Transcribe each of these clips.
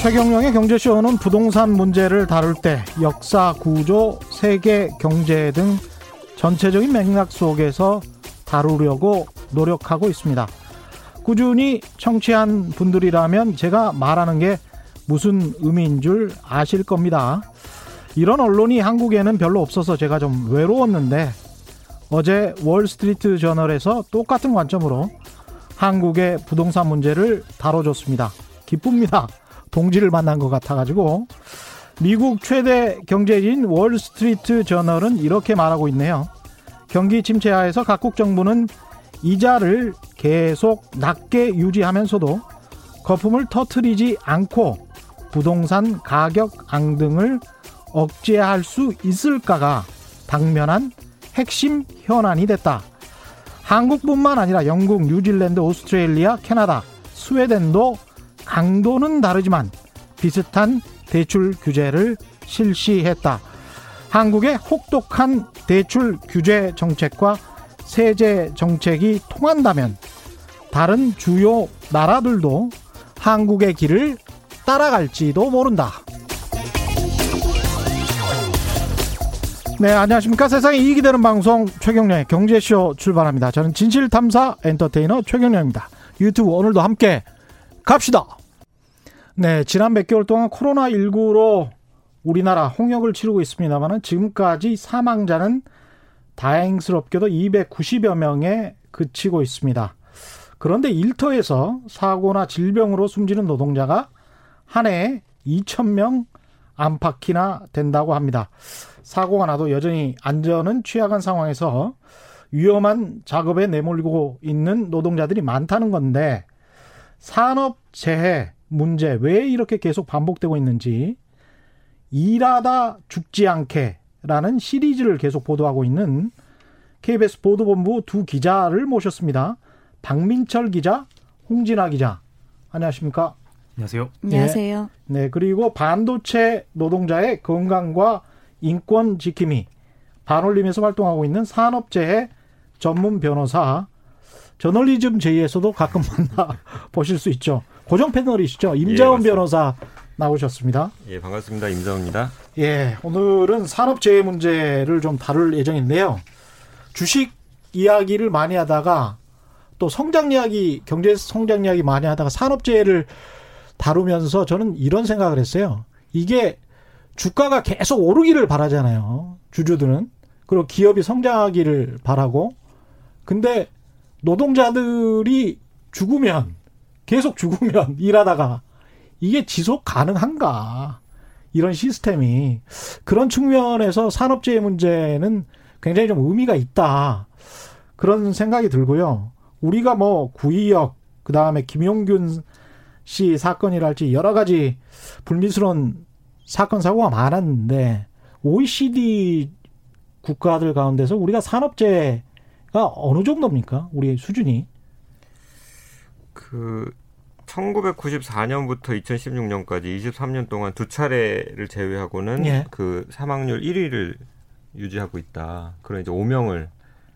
최경영의 경제쇼는 부동산 문제를 다룰 때 역사, 구조, 세계 경제 등 전체적인 맥락 속에서 다루려고 노력하고 있습니다. 꾸준히 청취한 분들이라면 제가 말하는 게 무슨 의미인 줄 아실 겁니다. 이런 언론이 한국에는 별로 없어서 제가 좀 외로웠는데 어제 월스트리트 저널에서 똑같은 관점으로 한국의 부동산 문제를 다뤄줬습니다. 기쁩니다. 동지를 만난 것 같아가지고 미국 최대 경제지인 월스트리트 저널은 이렇게 말하고 있네요. 경기 침체하에서 각국 정부는 이자를 계속 낮게 유지하면서도 거품을 터트리지 않고 부동산 가격 앙등을 억제할 수 있을까가 당면한 핵심 현안이 됐다. 한국뿐만 아니라 영국, 뉴질랜드, 오스트레일리아, 캐나다, 스웨덴도 강도는 다르지만 비슷한 대출 규제를 실시했다. 한국의 혹독한 대출 규제 정책과 세제 정책이 통한다면 다른 주요 나라들도 한국의 길을 따라갈지도 모른다. 네, 안녕하십니까. 세상에 이익이 되는 방송 최경련의 경제쇼 출발합니다. 저는 진실탐사 엔터테이너 최경련입니다. 유튜브 오늘도 함께 갑시다. 네, 지난 몇 개월 동안 코로나19로 우리나라 홍역을 치르고 있습니다만 지금까지 사망자는 다행스럽게도 290여 명에 그치고 있습니다. 그런데 일터에서 사고나 질병으로 숨지는 노동자가 한 해에 2천명 안팎이나 된다고 합니다. 사고가 나도 여전히 안전은 취약한 상황에서 위험한 작업에 내몰리고 있는 노동자들이 많다는 건데 산업 재해 문제 왜 이렇게 계속 반복되고 있는지 일하다 죽지 않게라는 시리즈를 계속 보도하고 있는 KBS 보도본부 두 기자를 모셨습니다. 박민철 기자, 홍진아 기자. 안녕하십니까? 안녕하세요. 안녕하세요. 네, 그리고 반도체 노동자의 건강과 인권 지킴이 반올림에서 활동하고 있는 산업재해 전문 변호사 저널리즘 제이에서도 가끔 만나 보실 수 있죠. 고정 패널이시죠. 임자원 예, 변호사 나오셨습니다. 예, 반갑습니다. 임자원입니다. 예, 오늘은 산업재해 문제를 좀 다룰 예정인데요. 주식 이야기를 많이 하다가 또 성장 이야기, 경제 성장 이야기 많이 하다가 산업재해를 다루면서 저는 이런 생각을 했어요. 이게 주가가 계속 오르기를 바라잖아요. 주주들은. 그리고 기업이 성장하기를 바라고. 근데 노동자들이 죽으면 계속 죽으면 일하다가 이게 지속 가능한가? 이런 시스템이 그런 측면에서 산업재해 문제는 굉장히 좀 의미가 있다. 그런 생각이 들고요. 우리가 뭐 구의역 그 다음에 김용균 씨 사건이랄지 여러 가지 불미스러운 사건 사고가 많았는데 OECD 국가들 가운데서 우리가 산업재해가 어느 정도입니까? 우리 수준이? 그 1994년부터 2016년까지 23년 동안 두 차례를 제외하고는 예. 그 사망률 1위를 유지하고 있다. 그런 이제 오명을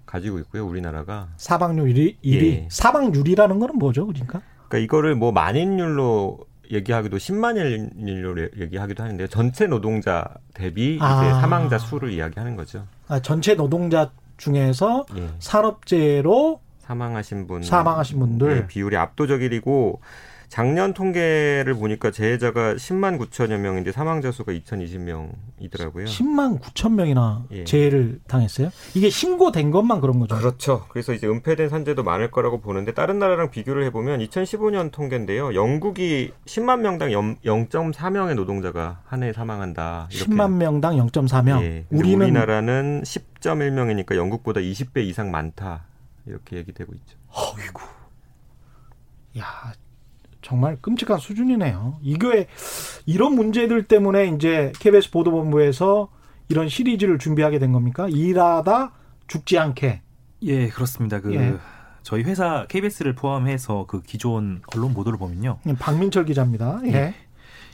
가지고 있고요, 우리나라가. 사망률 1위? 1위? 예. 사망률이라는 거는 뭐죠, 그러니까? 그러니까 이거를 뭐 만인율로 얘기하기도 10만일로 얘기하기도 하는데요. 전체 노동자 대비 아. 이제 사망자 수를 이야기하는 거죠. 아, 전체 노동자 중에서 예. 산업재해로 사망하신 분 사망하신 분들 네, 비율이 압도적이고 작년 통계를 보니까 재해자가 10만 9천여 명인데 사망자 수가 2,020명이더라고요. 10만 9천 명이나 예. 재해를 당했어요? 이게 신고된 것만 그런 거죠? 그렇죠. 그래서 이제 은폐된 산재도 많을 거라고 보는데 다른 나라랑 비교를 해보면 2015년 통계인데요. 영국이 10만 명당 0.4명의 노동자가 한 해 사망한다. 이렇게. 10만 명당 0.4명. 예. 우리는 우리나라는 10.1명이니까 영국보다 20배 이상 많다. 이렇게 얘기되고 있죠. 어이구. 야, 정말 끔찍한 수준이네요. 이거에 이런 문제들 때문에 이제 KBS 보도본부에서 이런 시리즈를 준비하게 된 겁니까? 일하다 죽지 않게. 예, 그렇습니다. 그 예. 저희 회사 KBS를 포함해서 그 기존 언론 보도를 보면요. 예, 박민철 기자입니다. 예. 예.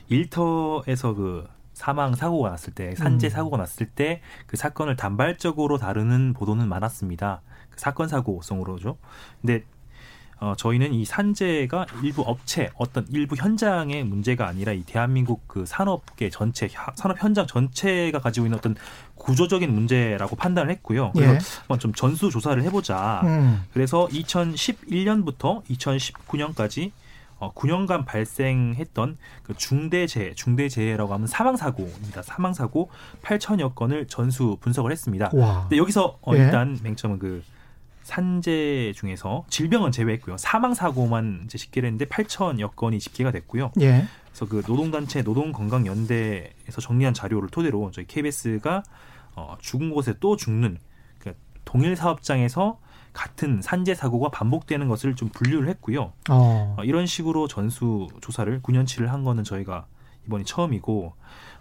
일터에서 그 사망 사고가 났을 때 산재 음. 사고가 났을 때 그 사건을 단발적으로 다루는 보도는 많았습니다. 그 사건 사고성으로죠. 근데 어, 저희는 이 산재가 일부 업체 어떤 일부 현장의 문제가 아니라 이 대한민국 그 산업계 전체 하- 산업 현장 전체가 가지고 있는 어떤 구조적인 문제라고 판단을 했고요. 그래서 예. 한번 좀 전수 조사를 해보자. 음. 그래서 2011년부터 2019년까지 어, 9년간 발생했던 그 중대재해, 중대재해라고 하면 사망사고입니다. 사망사고 8천여 건을 전수 분석을 했습니다. 와. 근데 여기서 어, 예. 일단 맹점은 그 산재 중에서 질병은 제외했고요. 사망 사고만 이제 집계를 했는데 8천여 건이 집계가 됐고요. 예. 그래서 그 노동단체 노동건강연대에서 정리한 자료를 토대로 저희 KBS가 어, 죽은 곳에 또 죽는 그 동일 사업장에서 같은 산재 사고가 반복되는 것을 좀 분류를 했고요. 어. 어, 이런 식으로 전수 조사를 9년치를 한 거는 저희가 이번이 처음이고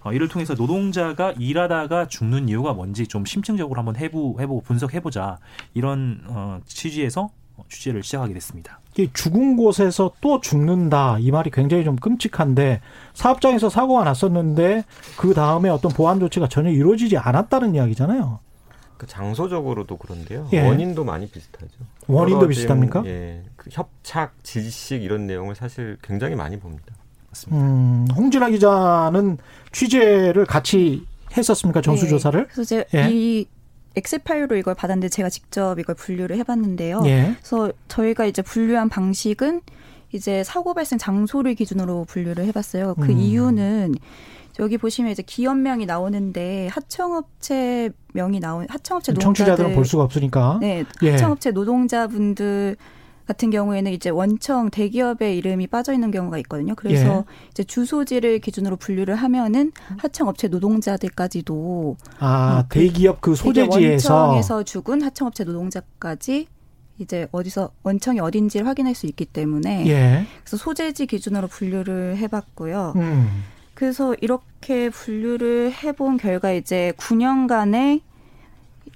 어, 이를 통해서 노동자가 일하다가 죽는 이유가 뭔지 좀 심층적으로 한번 해보, 해보고 분석해보자 이런 어, 취지에서 어, 취재를 시작하게 됐습니다. 이 죽은 곳에서 또 죽는다 이 말이 굉장히 좀 끔찍한데 사업장에서 사고가 났었는데 그 다음에 어떤 보안 조치가 전혀 이루어지지 않았다는 이야기잖아요. 그 장소적으로도 그런데요. 예. 원인도 많이 비슷하죠. 원인도 비슷합니까? 지금, 예, 그 협착, 질식 이런 내용을 사실 굉장히 많이 봅니다. 맞습니다. 음, 홍진아 기자는 취재를 같이 했었습니까 전수조사를? 그래서 제가 예. 이 엑셀 파일로 이걸 받았는데 제가 직접 이걸 분류를 해봤는데요. 예. 그래서 저희가 이제 분류한 방식은 이제 사고 발생 장소를 기준으로 분류를 해봤어요. 그 음. 이유는 여기 보시면 이제 기업명이 나오는데 하청업체 명이 나온 하청업체 노동자들 청취자들은 볼 수가 없으니까. 네, 예. 하청업체 노동자분들 같은 경우에는 이제 원청 대기업의 이름이 빠져 있는 경우가 있거든요. 그래서 예. 이제 주소지를 기준으로 분류를 하면은 하청업체 노동자들까지도 아 어, 그 대기업 그 소재지에서 원청에서 죽은 하청업체 노동자까지 이제 어디서 원청이 어딘지를 확인할 수 있기 때문에 예. 그래서 소재지 기준으로 분류를 해봤고요. 음. 그래서 이렇게 분류를 해본 결과 이제 9년간의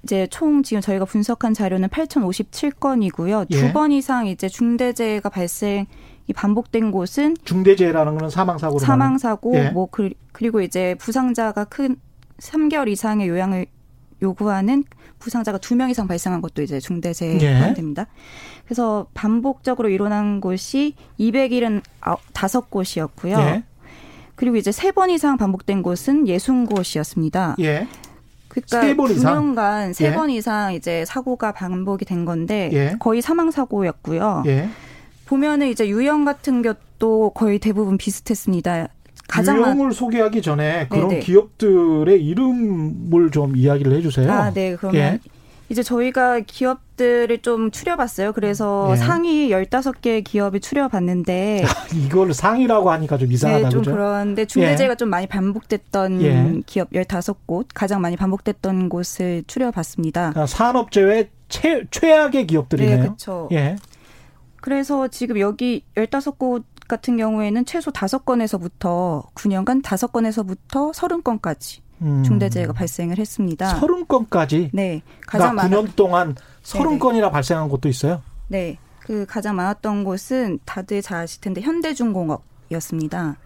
이제 총 지금 저희가 분석한 자료는 8,057건이고요. 예. 두번 이상 이제 중대재해가 발생 이 반복된 곳은 중대재해라는 거는 사망 사고로 사망 사고 예. 뭐 그, 그리고 이제 부상자가 큰 3개월 이상의 요양을 요구하는 부상자가 두 명 이상 발생한 것도 이제 중대재해에 예. 해당됩니다. 그래서 반복적으로 일어난 곳이 275곳이었고요. 예. 그리고 이제 세 번 이상 반복된 곳은 60곳이었습니다. 예. 그러니까 세번 이상? 9년간 세 예. 번 이상 이제 사고가 반복이 된 건데 예. 거의 사망 사고였고요. 예. 보면은 이제 유형 같은 것도 거의 대부분 비슷했습니다. 가장 많 유형을 소개하기 전에 그런 네네. 기업들의 이름을 좀 이야기를 해주세요. 아, 네. 그러면 예. 이제 저희가 기업 들을 좀 추려봤어요. 그래서 예. 상위 15개 기업을 추려봤는데 이걸 상이라고 하니까 좀 이상하다 네, 좀 그죠? 그런데 중대재해가 좀 많이 반복됐던 예. 기업 15곳, 가장 많이 반복됐던 곳을 추려봤습니다. 그러니까 산업재해 최, 최악의 기업들이네요. 네, 그렇죠. 예. 그래서 지금 여기 15곳 같은 경우에는 최소 5건에서부터 9년간 5건에서부터 30건까지 음. 중대재해가 발생을 했습니다. 서른 건까지. 네. 가장 많은 9년 동안 서른. 건이나 발생한 곳도 있어요. 네. 그 가장 많았던 곳은 다들 잘 아실 텐데 현대중공업이었습니다.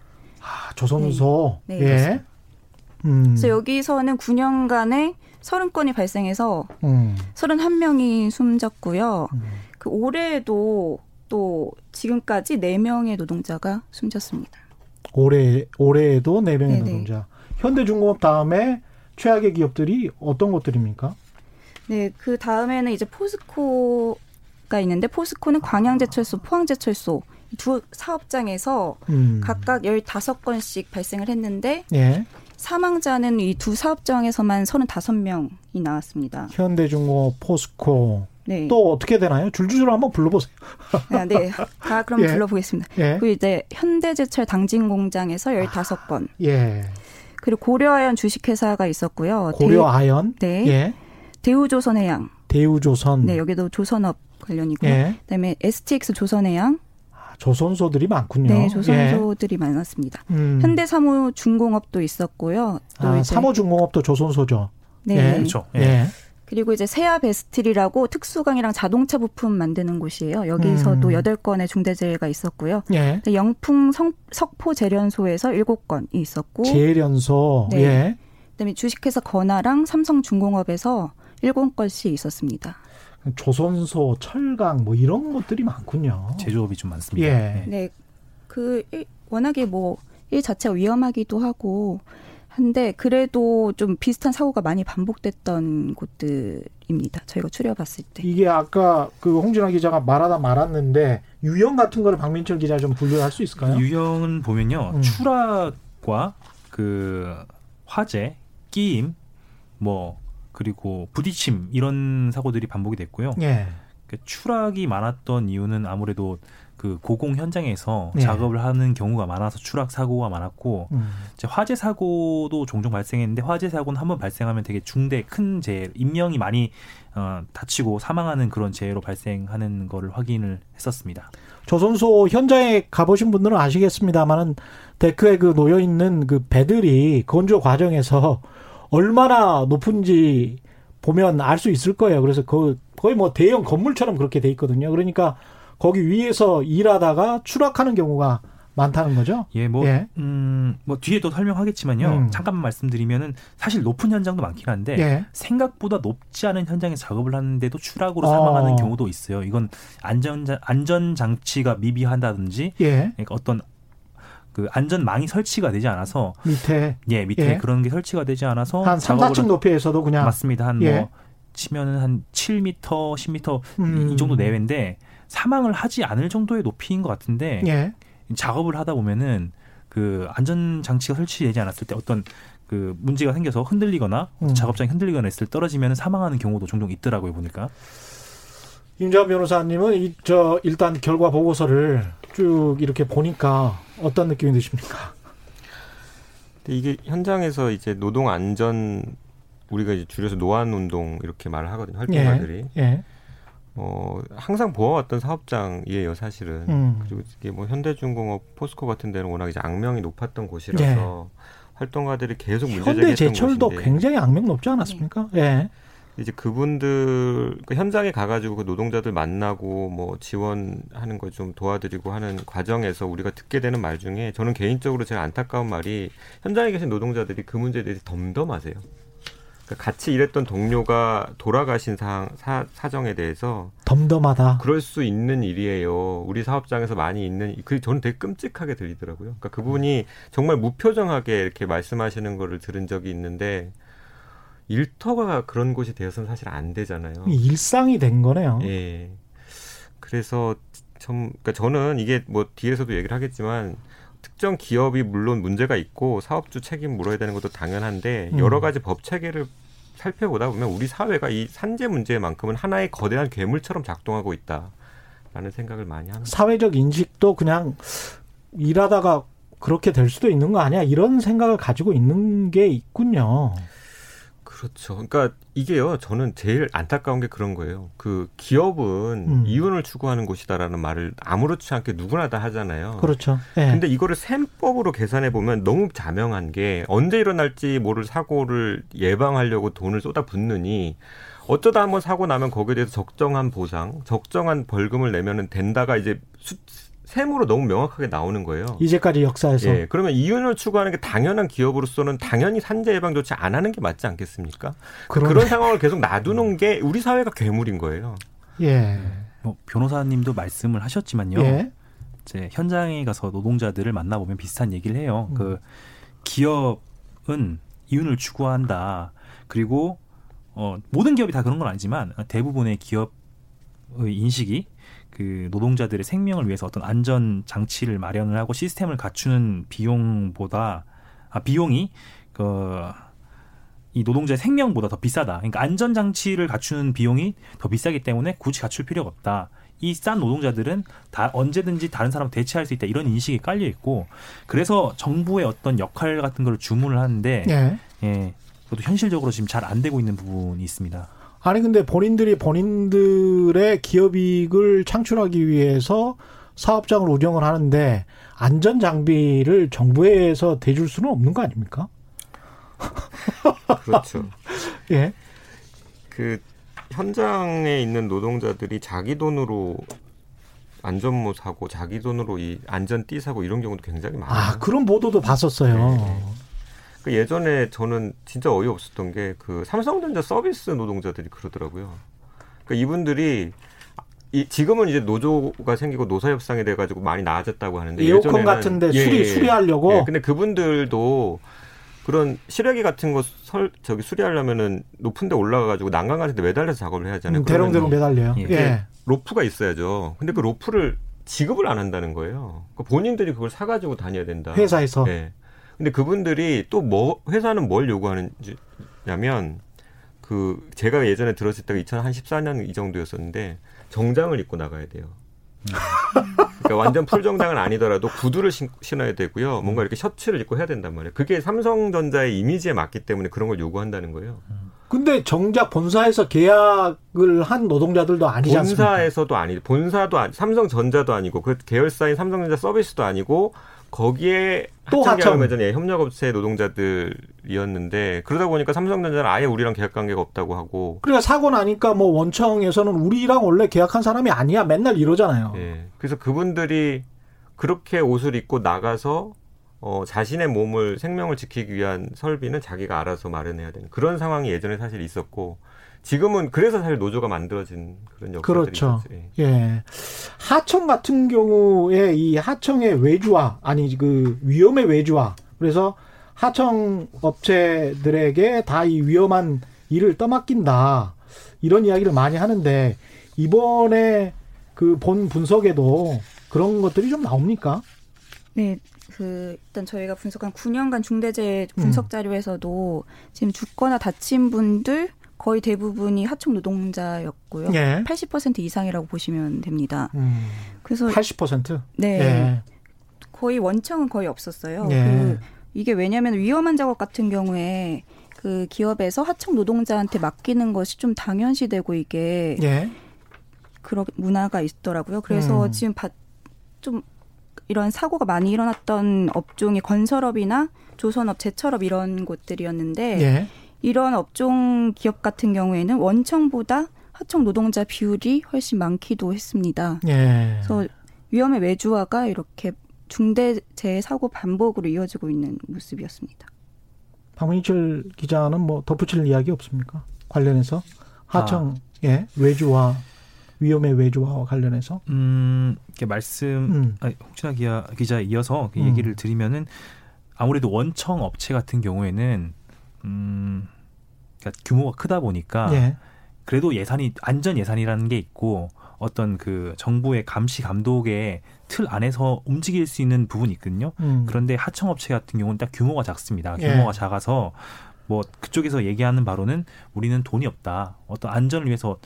아, 조선소. 네. 네, 예. 그렇습니다. 음. 그래서 여기서는 9년간에 30건이 발생해서 음. 31명이 숨졌고요. 음. 그 올해에도 또 지금까지 4명의 노동자가 숨졌습니다. 올해 올해에도 네 명의 네네. 노동자. 현대중공업 다음에 최악의 기업들이 어떤 것들입니까? 네, 그 다음에는 이제 포스코가 있는데 포스코는 광양제철소, 포항제철소 이두 사업장에서 음. 각각 15건씩 발생을 했는데 예. 사망자는 이 두 사업장에서만 35명이 나왔습니다. 현대중공업, 포스코 네. 또 어떻게 되나요? 줄줄줄 한번 불러보세요. 아, 네. 다 그럼 예. 불러보겠습니다. 예. 그리고 이제 현대제철 당진 공장에서 15건. 예. 그리고 고려아연 주식회사가 있었고요. 고려아연. 대, 네. 예. 대우조선해양. 대우조선. 네, 여기도 조선업 관련이고요. 예. 그다음에 STX 조선해양. 아, 조선소들이 많군요. 네, 예. 조선소들이 많았습니다. 음. 현대사무 중공업도 있었고요. 또 아, 이제 사모 중공업도 조선소죠. 네. 예. 그렇죠. 예. 예. 그리고 이제 세아 베스틸이라고 특수강이랑 자동차 부품 만드는 곳이에요. 여기서도 음. 여덟 건의 중대재해가 있었고요. 예. 영풍 성, 석포 재련소에서 일곱 건이 있었고 재련소. 네. 예. 그다음에 주식회사 건아랑 삼성중공업에서 일곱 건씩 있었습니다. 조선소, 철강 뭐 이런 것들이 많군요. 제조업이 좀 많습니다. 예. 네. 네, 그 일- 워낙에 뭐 일 자체가 위험하기도 하고 한데 그래도 좀 비슷한 사고가 많이 반복됐던 곳들입니다. 저희가 추려봤을 때. 이게 아까 그 홍진아 기자가 말하다 말았는데 유형 같은 거를 박민철 기자 좀 분류할 수 있을까요? 유형은 보면요 음. 추락과 그 화재, 끼임, 뭐 그리고 부딪힘 이런 사고들이 반복이 됐고요. 예. 그 추락이 많았던 이유는 아무래도 그 고공 현장에서 네. 작업을 하는 경우가 많아서 추락 사고가 많았고 음. 이제 화재 사고도 종종 발생했는데 화재 사고는 한번 발생하면 되게 중대 큰 재해 인명이 많이 어, 다치고 사망하는 그런 재해로 발생하는 거를 확인을 했었습니다. 조선소 현장에 가보신 분들은 아시겠습니다만은 데크에 그 놓여 있는 그 배들이 건조 과정에서 얼마나 높은지 보면 알 수 있을 거예요. 그래서 그 거의 뭐 대형 건물처럼 그렇게 돼 있거든요. 그러니까 거기 위에서 일하다가 추락하는 경우가 많다는 거죠. 예, 뭐, 예. 음, 뭐 뒤에 또 설명하겠지만요. 음. 잠깐만 말씀드리면은 사실 높은 현장도 많긴 한데 예. 생각보다 높지 않은 현장에서 작업을 하는데도 추락으로 어. 사망하는 경우도 있어요. 이건 안전 안전 장치가 미비한다든지 예. 그러니까 어떤 그 안전망이 설치가 되지 않아서 밑에 예 밑에 예. 그런 게 설치가 되지 않아서 한 3, 4층 높이에서도 그냥 맞습니다. 한 예. 뭐 치면은 한 7m, 10m 음. 이 정도 내외인데 사망을 하지 않을 정도의 높이인 것 같은데 예. 작업을 하다 보면은 그 안전 장치가 설치되지 않았을 때 어떤 그 문제가 생겨서 흔들리거나 음. 작업장이 흔들리거나 했을 때 떨어지면 사망하는 경우도 종종 있더라고요 보니까. 임자원 변호사님은 이 저 일단 결과 보고서를 쭉 이렇게 보니까 어떤 느낌이 드십니까? 이게 현장에서 이제 노동 안전 우리가 이제 줄여서 노안 운동 이렇게 말을 하거든요. 활동가들이 예. 어 항상 보아왔던 사업장이에요, 사실은. 음. 그리고 이게 뭐 현대중공업, 포스코 같은 데는 워낙 이제 악명이 높았던 곳이라서 활동가들이 계속 문제 제기했던 현대 제철도 곳인데 굉장히 악명 높지 않았습니까? 예. 이제 그분들 그 현장에 가가지고 그 노동자들 만나고 뭐 지원하는 걸 좀 도와드리고 하는 과정에서 우리가 듣게 되는 말 중에 저는 개인적으로 제가 안타까운 말이 현장에 계신 노동자들이 그 문제에 대해서 덤덤하세요. 그러니까 같이 일했던 동료가 돌아가신 사, 사, 사정에 대해서 덤덤하다. 그럴 수 있는 일이에요. 우리 사업장에서 많이 있는 그 저는 되게 끔찍하게 들리더라고요. 그러니까 그분이 정말 무표정하게 이렇게 말씀하시는 거를 들은 적이 있는데 일터가 그런 곳이 되어서는 사실 안 되잖아요. 일상이 된 거네요. 예. 그래서 좀 그러니까 저는 이게 뭐 뒤에서도 얘기를 하겠지만 특정 기업이 물론 문제가 있고 사업주 책임 물어야 되는 것도 당연한데 음. 여러 가지 법 체계를 살펴보다 보면 우리 사회가 이 산재 문제만큼은 하나의 거대한 괴물처럼 작동하고 있다라는 생각을 많이 합니다. 사회적 인식도 그냥 일하다가 그렇게 될 수도 있는 거 아니야? 이런 생각을 가지고 있는 게 있군요. 그렇죠. 그러니까 이게요. 저는 제일 안타까운 게 그런 거예요. 그 기업은 음. 이윤을 추구하는 곳이다라는 말을 아무렇지 않게 누구나 다 하잖아요. 그렇죠. 예. 근데 이거를 셈법으로 계산해 보면 너무 자명한 게 언제 일어날지 모를 사고를 예방하려고 돈을 쏟아붓느니 어쩌다 한번 사고 나면 거기에 대해서 적정한 보상, 적정한 벌금을 내면은 된다가 이제 수, 셈으로 너무 명확하게 나오는 거예요. 이제까지 역사에서 예, 그러면 이윤을 추구하는 게 당연한 기업으로서는 당연히 산재 예방 조치 안 하는 게 맞지 않겠습니까? 그런, 그런 상황을 계속 놔두는 게 우리 사회가 괴물인 거예요. 예. 뭐 변호사님도 말씀을 하셨지만요. 예. 이제 현장에 가서 노동자들을 만나보면 비슷한 얘기를 해요. 음. 그 기업은 이윤을 추구한다. 그리고 어, 모든 기업이 다 그런 건 아니지만 대부분의 기업의 인식이 그 노동자들의 생명을 위해서 어떤 안전 장치를 마련을 하고 시스템을 갖추는 비용보다 아 비용이 그 이 노동자의 생명보다 더 비싸다. 그러니까 안전 장치를 갖추는 비용이 더 비싸기 때문에 굳이 갖출 필요가 없다. 이 싼 노동자들은 다 언제든지 다른 사람 대체할 수 있다 이런 인식이 깔려 있고 그래서 정부의 어떤 역할 같은 걸 주문을 하는데 예. 예 그것도 현실적으로 지금 잘 안 되고 있는 부분이 있습니다. 아니 근데 본인들이 본인들의 기업이익을 창출하기 위해서 사업장을 운영을 하는데 안전 장비를 정부에서 대줄 수는 없는 거 아닙니까? 그렇죠. 예. 그그 현장에 있는 노동자들이 자기 돈으로 안전모 사고 자기 돈으로 이 안전띠 사고 이런 경우도 굉장히 많아요. 아 그런 보도도 봤었어요. 네. 그 예전에 저는 진짜 어이없었던 게 그 삼성전자 서비스 노동자들이 그러더라고요. 그 이분들이 이 지금은 이제 노조가 생기고 노사 협상이 돼 가지고 많이 나아졌다고 하는데 예전에는 같은데 예, 수리 예. 수리하려고 예, 근데 그분들도 그런 실외기 같은 거 설, 저기 수리하려면은 높은 데 올라가 가지고 난간 같은 데 매달려서 작업을 해야 하잖아요. 음, 대롱대롱 매달려요. 예. 예. 로프가 있어야죠. 근데 그 로프를 지급을 안 한다는 거예요. 그 본인들이 그걸 사 가지고 다녀야 된다. 회사에서 네. 근데 그분들이 또 뭐 회사는 뭘 요구하는지냐면 그 제가 예전에 들었을 때가 2014년 이 정도였었는데 정장을 입고 나가야 돼요. 그러니까 완전 풀 정장은 아니더라도 구두를 신, 신어야 되고요. 뭔가 이렇게 셔츠를 입고 해야 된단 말이에요. 그게 삼성전자의 이미지에 맞기 때문에 그런 걸 요구한다는 거예요. 근데 정작 본사에서 계약을 한 노동자들도 아니지 않습니까? 본사에서도 아니, 본사도 아니, 삼성전자도 아니고 그 계열사인 삼성전자 서비스도 아니고 거기에 또 하청 맺은 예, 협력업체 노동자들이었는데 그러다 보니까 삼성전자는 아예 우리랑 계약 관계가 없다고 하고 그러니까 사고 나니까 뭐 원청에서는 우리랑 원래 계약한 사람이 아니야 맨날 이러잖아요. 예. 그래서 그분들이 그렇게 옷을 입고 나가서 어, 자신의 몸을 생명을 지키기 위한 설비는 자기가 알아서 마련해야 되는 그런 상황이 예전에 사실 있었고 지금은 그래서 사실 노조가 만들어진 그런 역사들이 그렇죠. 예. 예. 하청 같은 경우에 이 하청의 외주화 아니 그 위험의 외주화 그래서 하청 업체들에게 다 이 위험한 일을 떠맡긴다 이런 이야기를 많이 하는데 이번에 그 본 분석에도 그런 것들이 좀 나옵니까? 네, 그 일단 저희가 분석한 9년간 중대재해 분석 음. 자료에서도 지금 죽거나 다친 분들 거의 대부분이 하청 노동자였고요. 예. 80% 이상이라고 보시면 됩니다. 음, 그래서 80%. 네, 예. 거의 원청은 거의 없었어요. 예. 그 이게 왜냐하면 위험한 작업 같은 경우에 그 기업에서 하청 노동자한테 맡기는 것이 좀 당연시되고 이게 예. 그런 문화가 있더라고요. 그래서 음. 지금 바, 좀 이런 사고가 많이 일어났던 업종이 건설업이나 조선업, 제철업 이런 곳들이었는데 예. 이런 업종 기업 같은 경우에는 원청보다 하청 노동자 비율이 훨씬 많기도 했습니다. 예. 그래서 위험의 외주화가 이렇게 중대재해 사고 반복으로 이어지고 있는 모습이었습니다. 박민철 기자는 뭐 덧붙일 이야기 없습니까? 관련해서 하청 예 외주화 위험의 외주화와 관련해서 음, 이렇게 말씀 음. 아니, 혹시나 기자, 기자 이어서 그 음. 얘기를 드리면은 아무래도 원청 업체 같은 경우에는 음, 그러니까 규모가 크다 보니까 예 그래도 예산이 안전 예산이라는 게 있고 어떤 그 정부의 감시 감독의 틀 안에서 움직일 수 있는 부분이 있거든요. 음. 그런데 하청업체 같은 경우는 딱 규모가 작습니다. 예. 규모가 작아서 뭐 그쪽에서 얘기하는 바로는 우리는 돈이 없다. 어떤 안전을 위해서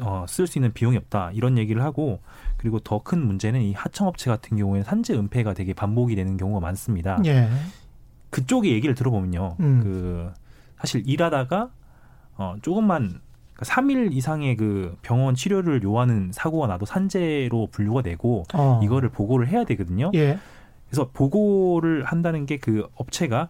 어, 쓸 수 있는 비용이 없다. 이런 얘기를 하고 그리고 더 큰 문제는 이 하청업체 같은 경우에는 산재 은폐가 되게 반복이 되는 경우가 많습니다. 예 그쪽의 얘기를 들어보면요. 음. 그 사실 일하다가 어 조금만 3일 이상의 그 병원 치료를 요하는 사고가 나도 산재로 분류가 되고 어. 이거를 보고를 해야 되거든요. 예 그래서 보고를 한다는 게 그 업체가 어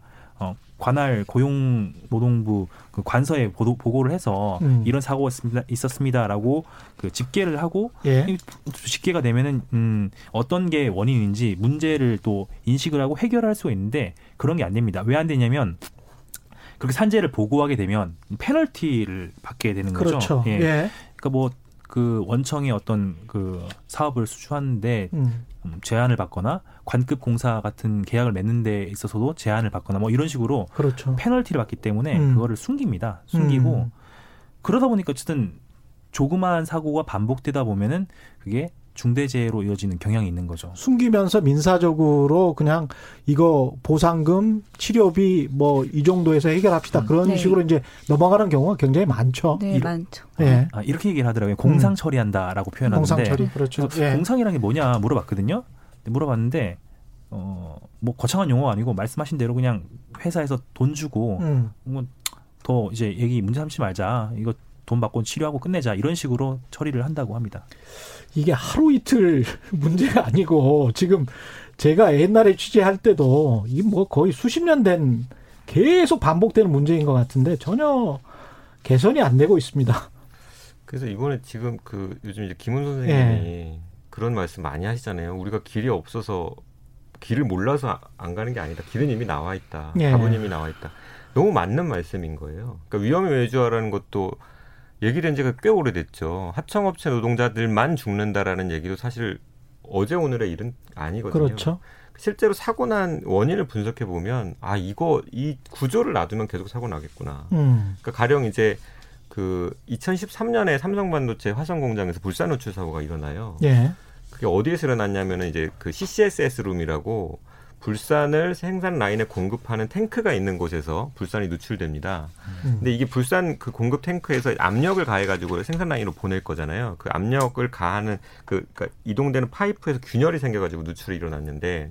관할 고용노동부 그 관서에 보도, 보고를 해서 음. 이런 사고가 있습니다, 있었습니다라고 그 집계를 하고 예. 이 집계가 되면은 음 어떤 게 원인인지 문제를 또 인식을 하고 해결할 수가 있는데 그런 게 안 됩니다. 왜 안 되냐면 그렇게 산재를 보고하게 되면 페널티를 받게 되는 거죠. 그렇죠. 예. 예. 그러니까 뭐 그 원청의 어떤 그 사업을 수주하는데 음. 음, 제한을 받거나 관급 공사 같은 계약을 맺는 데 있어서도 제한을 받거나 뭐 이런 식으로 그렇죠. 페널티를 받기 때문에 음. 그거를 숨깁니다. 숨기고 음. 그러다 보니까 어쨌든 조그마한 사고가 반복되다 보면은 그게 중대재해로 이어지는 경향이 있는 거죠. 숨기면서 민사적으로 그냥 이거 보상금, 치료비 뭐 이 정도에서 해결합시다. 음. 그런 네. 식으로 이제 넘어가는 경우가 굉장히 많죠. 네, 이런- 많죠. 예. 아, 이렇게 얘기를 하더라고요. 공상 처리한다라고 표현하는데 공상 처리 그렇죠. 예. 공상이라는 게 뭐냐 물어봤거든요. 근데 물어봤는데 어 뭐 거창한 용어 아니고 말씀하신 대로 그냥 회사에서 돈 주고 음. 뭐더 이제 얘기 문제 삼지 말자. 이거 돈 받고 치료하고 끝내자. 이런 식으로 처리를 한다고 합니다. 이게 하루 이틀 문제가 아니고 지금 제가 옛날에 취재할 때도 이 뭐 거의 수십 년 된 계속 반복되는 문제인 것 같은데 전혀 개선이 안 되고 있습니다. 그래서 이번에 지금 그 요즘 이제 김훈 선생님이 예. 그런 말씀 많이 하시잖아요. 우리가 길이 없어서 길을 몰라서 안 가는 게 아니다. 길은 이미 나와 있다. 예. 이미 나와 있다. 너무 맞는 말씀인 거예요. 그러니까 위험의 외주화라는 것도 얘기된 지가 꽤 오래됐죠. 하청업체 노동자들만 죽는다라는 얘기도 사실 어제 오늘의 일은 아니거든요. 그렇죠. 실제로 사고 난 원인을 분석해 보면 아 이거 이 구조를 놔두면 계속 사고 나겠구나. 음. 그러니까 가령 이제 그 2013년에 삼성반도체 화성 공장에서 불산 노출 사고가 일어나요. 예. 그게 어디에서 일어났냐면은 이제 그 CCSS 룸이라고 불산을 생산 라인에 공급하는 탱크가 있는 곳에서 불산이 누출됩니다. 음. 근데 이게 불산 그 공급 탱크에서 압력을 가해가지고 생산 라인으로 보낼 거잖아요. 그 압력을 가하는 그 그러니까 이동되는 파이프에서 균열이 생겨가지고 누출이 일어났는데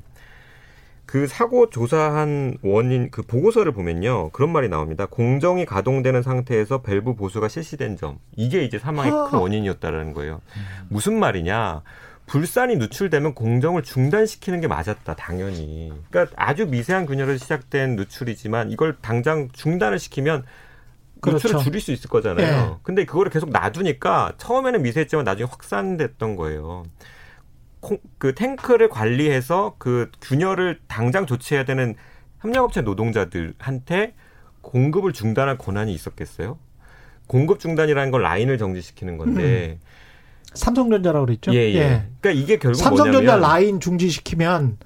그 사고 조사한 원인 그 보고서를 보면요 그런 말이 나옵니다. 공정이 가동되는 상태에서 밸브 보수가 실시된 점 이게 이제 사망의 큰 원인이었다라는 거예요. 무슨 말이냐? 불산이 누출되면 공정을 중단시키는 게 맞았다, 당연히. 그러니까 아주 미세한 균열에서 시작된 누출이지만 이걸 당장 중단을 시키면 그렇죠. 누출을 줄일 수 있을 거잖아요. 네. 근데 그거를 계속 놔두니까 처음에는 미세했지만 나중에 확산됐던 거예요. 그 탱크를 관리해서 그 균열을 당장 조치해야 되는 협력업체 노동자들한테 공급을 중단할 권한이 있었겠어요? 공급 중단이라는 건 라인을 정지시키는 건데 음. 삼성전자라고 그랬죠? 예, 예. 예. 그러니까 이게 결국 삼성전자 뭐냐면, 라인 중지시키면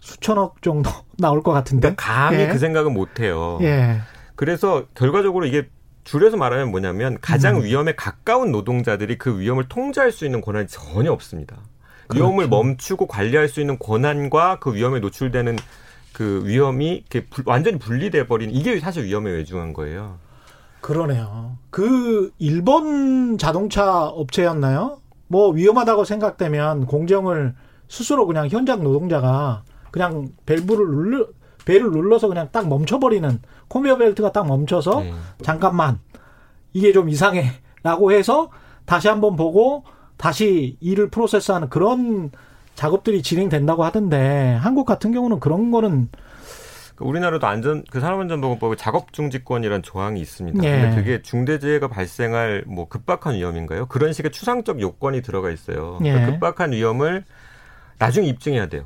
수천억 정도 나올 것 같은데. 그러니까 감히 예. 그 생각은 못 해요. 예. 그래서 결과적으로 이게 줄여서 말하면 뭐냐면 가장 음. 위험에 가까운 노동자들이 그 위험을 통제할 수 있는 권한이 전혀 없습니다. 그렇죠. 위험을 멈추고 관리할 수 있는 권한과 그 위험에 노출되는 그 위험이 이렇게 완전히 분리돼 버린 이게 사실 위험에 외중한 거예요. 그러네요. 그 일본 자동차 업체였나요? 뭐 위험하다고 생각되면 공정을 스스로 그냥 현장 노동자가 그냥 밸브를 눌러 배를 눌러서 그냥 딱 멈춰버리는 코미어 벨트가 딱 멈춰서 네. 잠깐만 이게 좀 이상해라고 해서 다시 한번 보고 다시 일을 프로세스하는 그런 작업들이 진행된다고 하던데 한국 같은 경우는 그런 거는 그 우리나라도 안전 그 산업안전보건법에 작업 중지권이라는 조항이 있습니다. 예. 근데 그게 중대재해가 발생할 뭐 급박한 위험인가요? 그런 식의 추상적 요건이 들어가 있어요. 예. 그러니까 급박한 위험을 나중에 입증해야 돼요.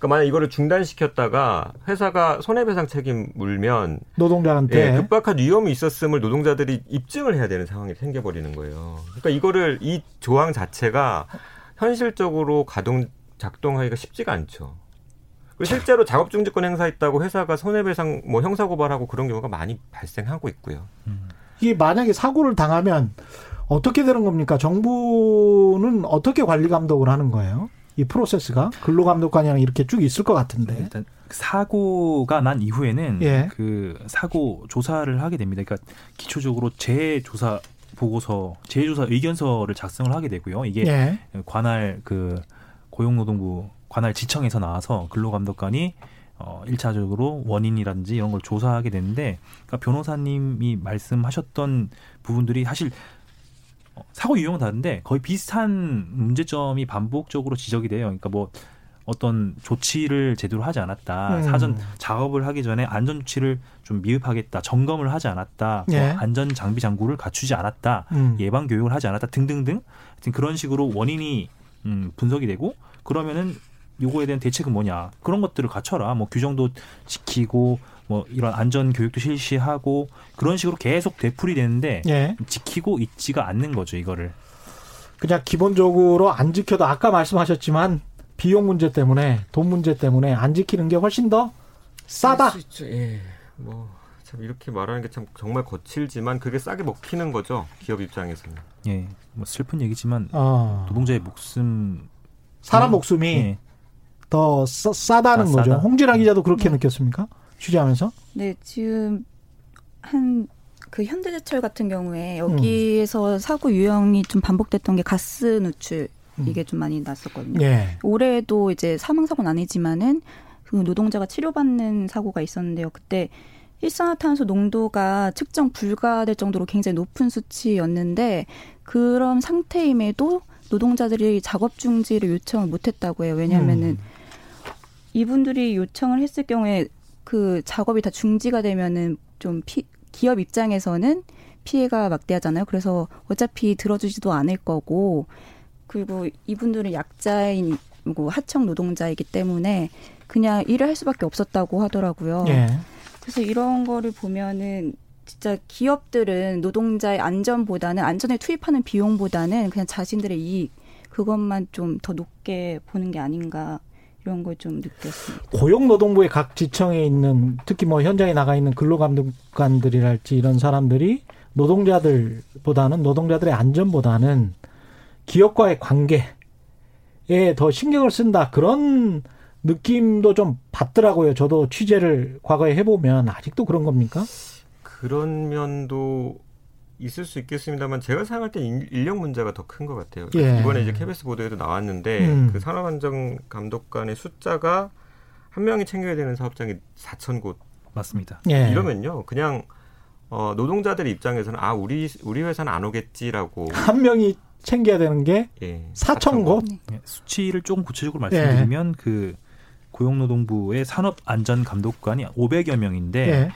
그러니까 만약 이거를 중단시켰다가 회사가 손해배상 책임 물면 노동자한테 예, 급박한 위험이 있었음을 노동자들이 입증을 해야 되는 상황이 생겨버리는 거예요. 그러니까 이거를 이 조항 자체가 현실적으로 가동 작동하기가 쉽지가 않죠. 실제로 작업 중지권 행사했다고 회사가 손해배상 뭐 형사고발하고 그런 경우가 많이 발생하고 있고요. 이게 만약에 사고를 당하면 어떻게 되는 겁니까? 정부는 어떻게 관리 감독을 하는 거예요? 이 프로세스가 근로감독관이랑 이렇게 쭉 있을 것 같은데. 일단 사고가 난 이후에는 예. 그 사고 조사를 하게 됩니다. 그러니까 기초적으로 재조사 보고서, 재조사 의견서를 작성을 하게 되고요. 이게 예. 관할 그 고용노동부 관할 지청에서 나와서 근로감독관이 어, 1차적으로 원인이라든지 이런 걸 조사하게 되는데, 그러니까 변호사님이 말씀하셨던 부분들이 사실 어, 사고 유형은 다른데 거의 비슷한 문제점이 반복적으로 지적이 돼요. 그러니까 뭐 어떤 조치를 제대로 하지 않았다. 음. 사전 작업을 하기 전에 안전 조치를 좀 미흡하겠다. 점검을 하지 않았다. 뭐 예. 뭐 안전 장비 장구를 갖추지 않았다. 음. 예방 교육을 하지 않았다. 등등등. 하여튼 그런 식으로 원인이 음, 분석이 되고 그러면은 요거에 대한 대책은 뭐냐 그런 것들을 갖춰라 뭐 규정도 지키고 뭐 이런 안전 교육도 실시하고 그런 식으로 계속 되풀이 되는데 예. 지키고 있지가 않는 거죠 이거를 그냥 기본적으로 안 지켜도 아까 말씀하셨지만 비용 문제 때문에 돈 문제 때문에 안 지키는 게 훨씬 더 싸다. 예. 뭐 참 이렇게 말하는 게 참 정말 거칠지만 그게 싸게 먹히는 거죠 기업 입장에서는. 예. 뭐 슬픈 얘기지만 어. 노동자의 목숨 사람 목숨이 예. 더 싸, 다는 아, 거죠. 홍진아 기자도 그렇게 네. 느꼈습니까? 취재하면서? 네, 지금 한 그 현대제철 같은 경우에 여기에서 음. 사고 유형이 좀 반복됐던 게 가스 누출 음. 이게 좀 많이 났었거든요. 예. 올해도 이제 사망 사고는 아니지만은 그 노동자가 치료받는 사고가 있었는데요. 그때 일산화탄소 농도가 측정 불가될 정도로 굉장히 높은 수치였는데 그런 상태임에도 노동자들이 작업 중지를 요청을 못했다고 해요. 왜냐하면은 음. 이분들이 요청을 했을 경우에 그 작업이 다 중지가 되면은 좀 피, 기업 입장에서는 피해가 막대하잖아요. 그래서 어차피 들어주지도 않을 거고 그리고 이분들은 약자인 뭐 하청 노동자이기 때문에 그냥 일을 할 수밖에 없었다고 하더라고요. 예. 그래서 이런 거를 보면은 진짜 기업들은 노동자의 안전보다는 안전에 투입하는 비용보다는 그냥 자신들의 이익 그것만 좀 더 높게 보는 게 아닌가 이런 걸 좀 느꼈습니다. 고용노동부의 각 지청에 있는 특히 뭐 현장에 나가 있는 근로감독관들이랄지 이런 사람들이 노동자들보다는 노동자들의 안전보다는 기업과의 관계에 더 신경을 쓴다 그런 느낌도 좀 받더라고요. 저도 취재를 과거에 해보면 아직도 그런 겁니까? 그런 면도 있을 수 있겠습니다만 제가 생각할 때 인력 문제가 더 큰 것 같아요. 예. 이번에 이제 KBS 보도에도 나왔는데 음. 그 산업안전 감독관의 숫자가 한 명이 챙겨야 되는 사업장이 4천 곳 맞습니다. 예. 이러면요, 그냥 어, 노동자들 입장에서는 아 우리 우리 회사는 안 오겠지라고 한 명이 챙겨야 되는 게 예. 4천 곳 예. 수치를 조금 구체적으로 말씀드리면 예. 그 고용노동부의 산업안전감독관이 500여 명인데 예.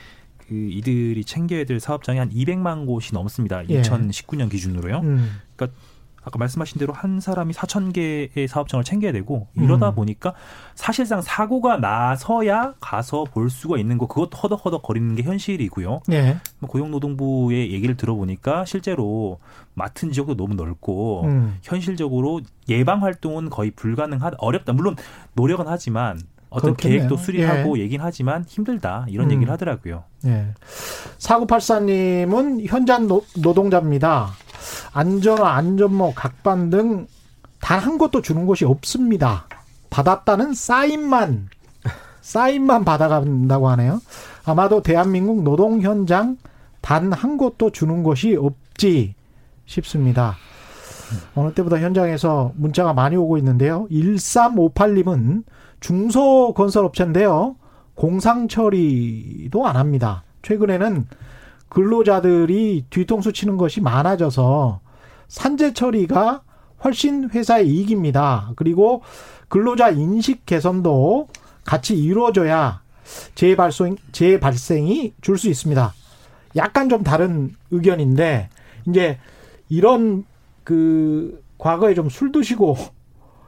그 이들이 챙겨야 될 사업장이 한 200만 곳이 넘습니다. 2019년 예. 기준으로요. 음. 그러니까 아까 말씀하신 대로 한 사람이 4천 개의 사업장을 챙겨야 되고 이러다 음. 보니까 사실상 사고가 나서야 가서 볼 수가 있는 거 그것도 허덕허덕 거리는 게 현실이고요. 예. 뭐 고용노동부의 얘기를 들어보니까 실제로 맡은 지역도 너무 넓고 음. 현실적으로 예방 활동은 거의 불가능하다 어렵다. 물론 노력은 하지만 어떤 그렇겠네요. 계획도 수립하고 예. 얘기는 하지만 힘들다 이런 음. 얘기를 하더라고요. 예. 사구팔사님은 현장 노, 노동자입니다. 안전화, 안전모, 각반 등 단 한 곳도 주는 곳이 없습니다. 받았다는 사인만 사인만 받아간다고 하네요. 아마도 대한민국 노동 현장 단 한 곳도 주는 곳이 없지 싶습니다. 어느 때보다 현장에서 문자가 많이 오고 있는데요. 1358님은 중소 건설업체인데요. 공상 처리도 안 합니다. 최근에는 근로자들이 뒤통수 치는 것이 많아져서 산재 처리가 훨씬 회사의 이익입니다. 그리고 근로자 인식 개선도 같이 이루어져야 재발생, 재발생이 줄 수 있습니다. 약간 좀 다른 의견인데, 이제 이런 그 과거에 좀 술 드시고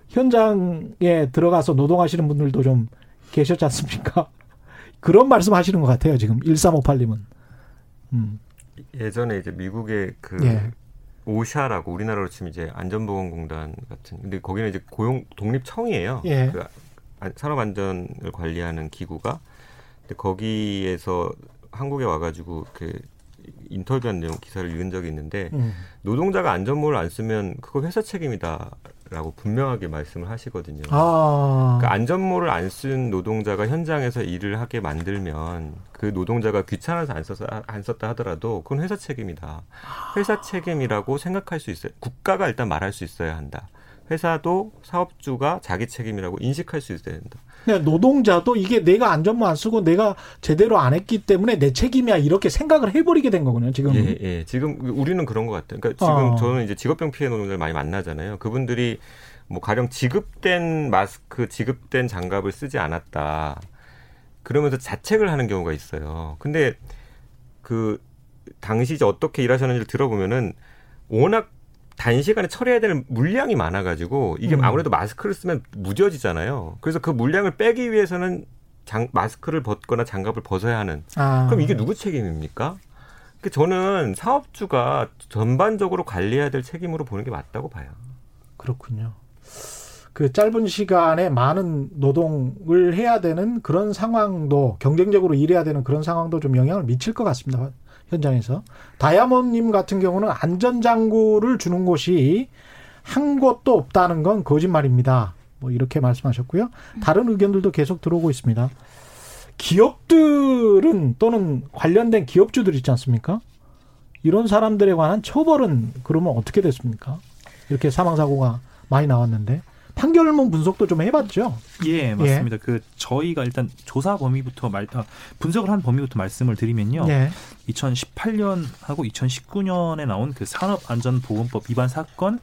현장에 들어가서 노동하시는 분들도 좀 계셨지 않습니까? 그런 말씀 하시는 것 같아요, 지금. 1358님은. 음. 예전에 이제 미국의 그 예. 오샤라고 우리나라로 치면 이제 안전보건공단 같은 근데 거기는 이제 고용 독립청이에요. 예. 그 산업 안전을 관리하는 기구가 근데 거기에서 한국에 와가지고 그 인터뷰한 내용 기사를 읽은 적이 있는데 음. 노동자가 안전모를 안 쓰면 그거 회사 책임이다. 라고 분명하게 말씀을 하시거든요. 아. 그러니까 안전모를 안 쓴 노동자가 현장에서 일을 하게 만들면 그 노동자가 귀찮아서 안, 써서, 안 썼다 하더라도 그건 회사 책임이다. 회사 책임이라고 생각할 수 있어요. 국가가 일단 말할 수 있어야 한다. 회사도 사업주가 자기 책임이라고 인식할 수 있어야 된다. 네, 노동자도 이게 내가 안전모 안 쓰고 내가 제대로 안 했기 때문에 내 책임이야 이렇게 생각을 해버리게 된 거군요. 지금. 예, 예. 지금 우리는 그런 것 같아요. 그러니까 지금 어. 저는 이제 직업병 피해 노동자를 많이 만나잖아요. 그분들이 뭐 가령 지급된 마스크, 지급된 장갑을 쓰지 않았다. 그러면서 자책을 하는 경우가 있어요. 근데 그 당시 이제 어떻게 일하셨는지를 들어보면은 워낙 단시간에 처리해야 될 물량이 많아가지고 이게 음. 아무래도 마스크를 쓰면 무뎌지잖아요. 그래서 그 물량을 빼기 위해서는 장, 마스크를 벗거나 장갑을 벗어야 하는. 아. 그럼 이게 누구 책임입니까? 그 저는 사업주가 전반적으로 관리해야 될 책임으로 보는 게 맞다고 봐요. 그렇군요. 그 짧은 시간에 많은 노동을 해야 되는 그런 상황도 경쟁적으로 일해야 되는 그런 상황도 좀 영향을 미칠 것 같습니다. 현장에서. 다이아몬드님 같은 경우는 안전장구를 주는 곳이 한 곳도 없다는 건 거짓말입니다. 뭐 이렇게 말씀하셨고요. 다른 의견들도 계속 들어오고 있습니다. 기업들은 또는 관련된 기업주들 있지 않습니까? 이런 사람들에 관한 처벌은 그러면 어떻게 됐습니까? 이렇게 사망 사고가 많이 나왔는데. 판결문 분석도 좀 해봤죠. 예, 맞습니다. 예. 그 저희가 일단 조사 범위부터 말 아, 분석을 한 범위부터 말씀을 드리면요. 예. 2018년하고 2019년에 나온 그 산업안전보건법 위반 사건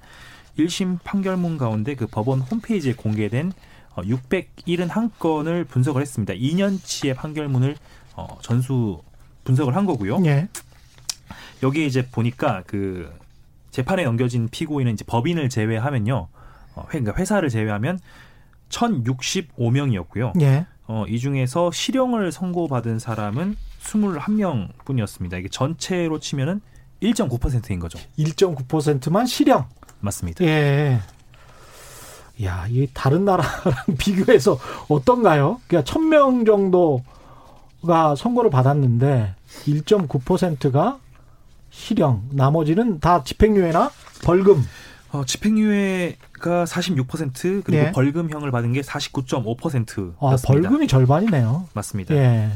1심 판결문 가운데 그 법원 홈페이지에 공개된 671건을 어, 분석을 했습니다. 2년치의 판결문을 어, 전수 분석을 한 거고요. 예. 여기 이제 보니까 그 재판에 넘겨진 피고인은 이제 법인을 제외하면요. 어, 그러니까 회사를 제외하면 1,065명이었고요. 예. 어, 이 중에서 실형을 선고받은 사람은 21명 뿐이었습니다. 이게 전체로 치면은 1.9%인 거죠. 1.9%만 실형. 맞습니다. 예. 야, 이 다른 나라랑 비교해서 어떤가요? 그러니까 1000명 정도가 선고를 받았는데 1.9%가 실형, 나머지는 다 집행유예나 벌금. 어, 집행유예 가 46% 그리고 예. 벌금형을 받은 게 49.5%였습니다. 아, 벌금이 절반이네요. 맞습니다. 예.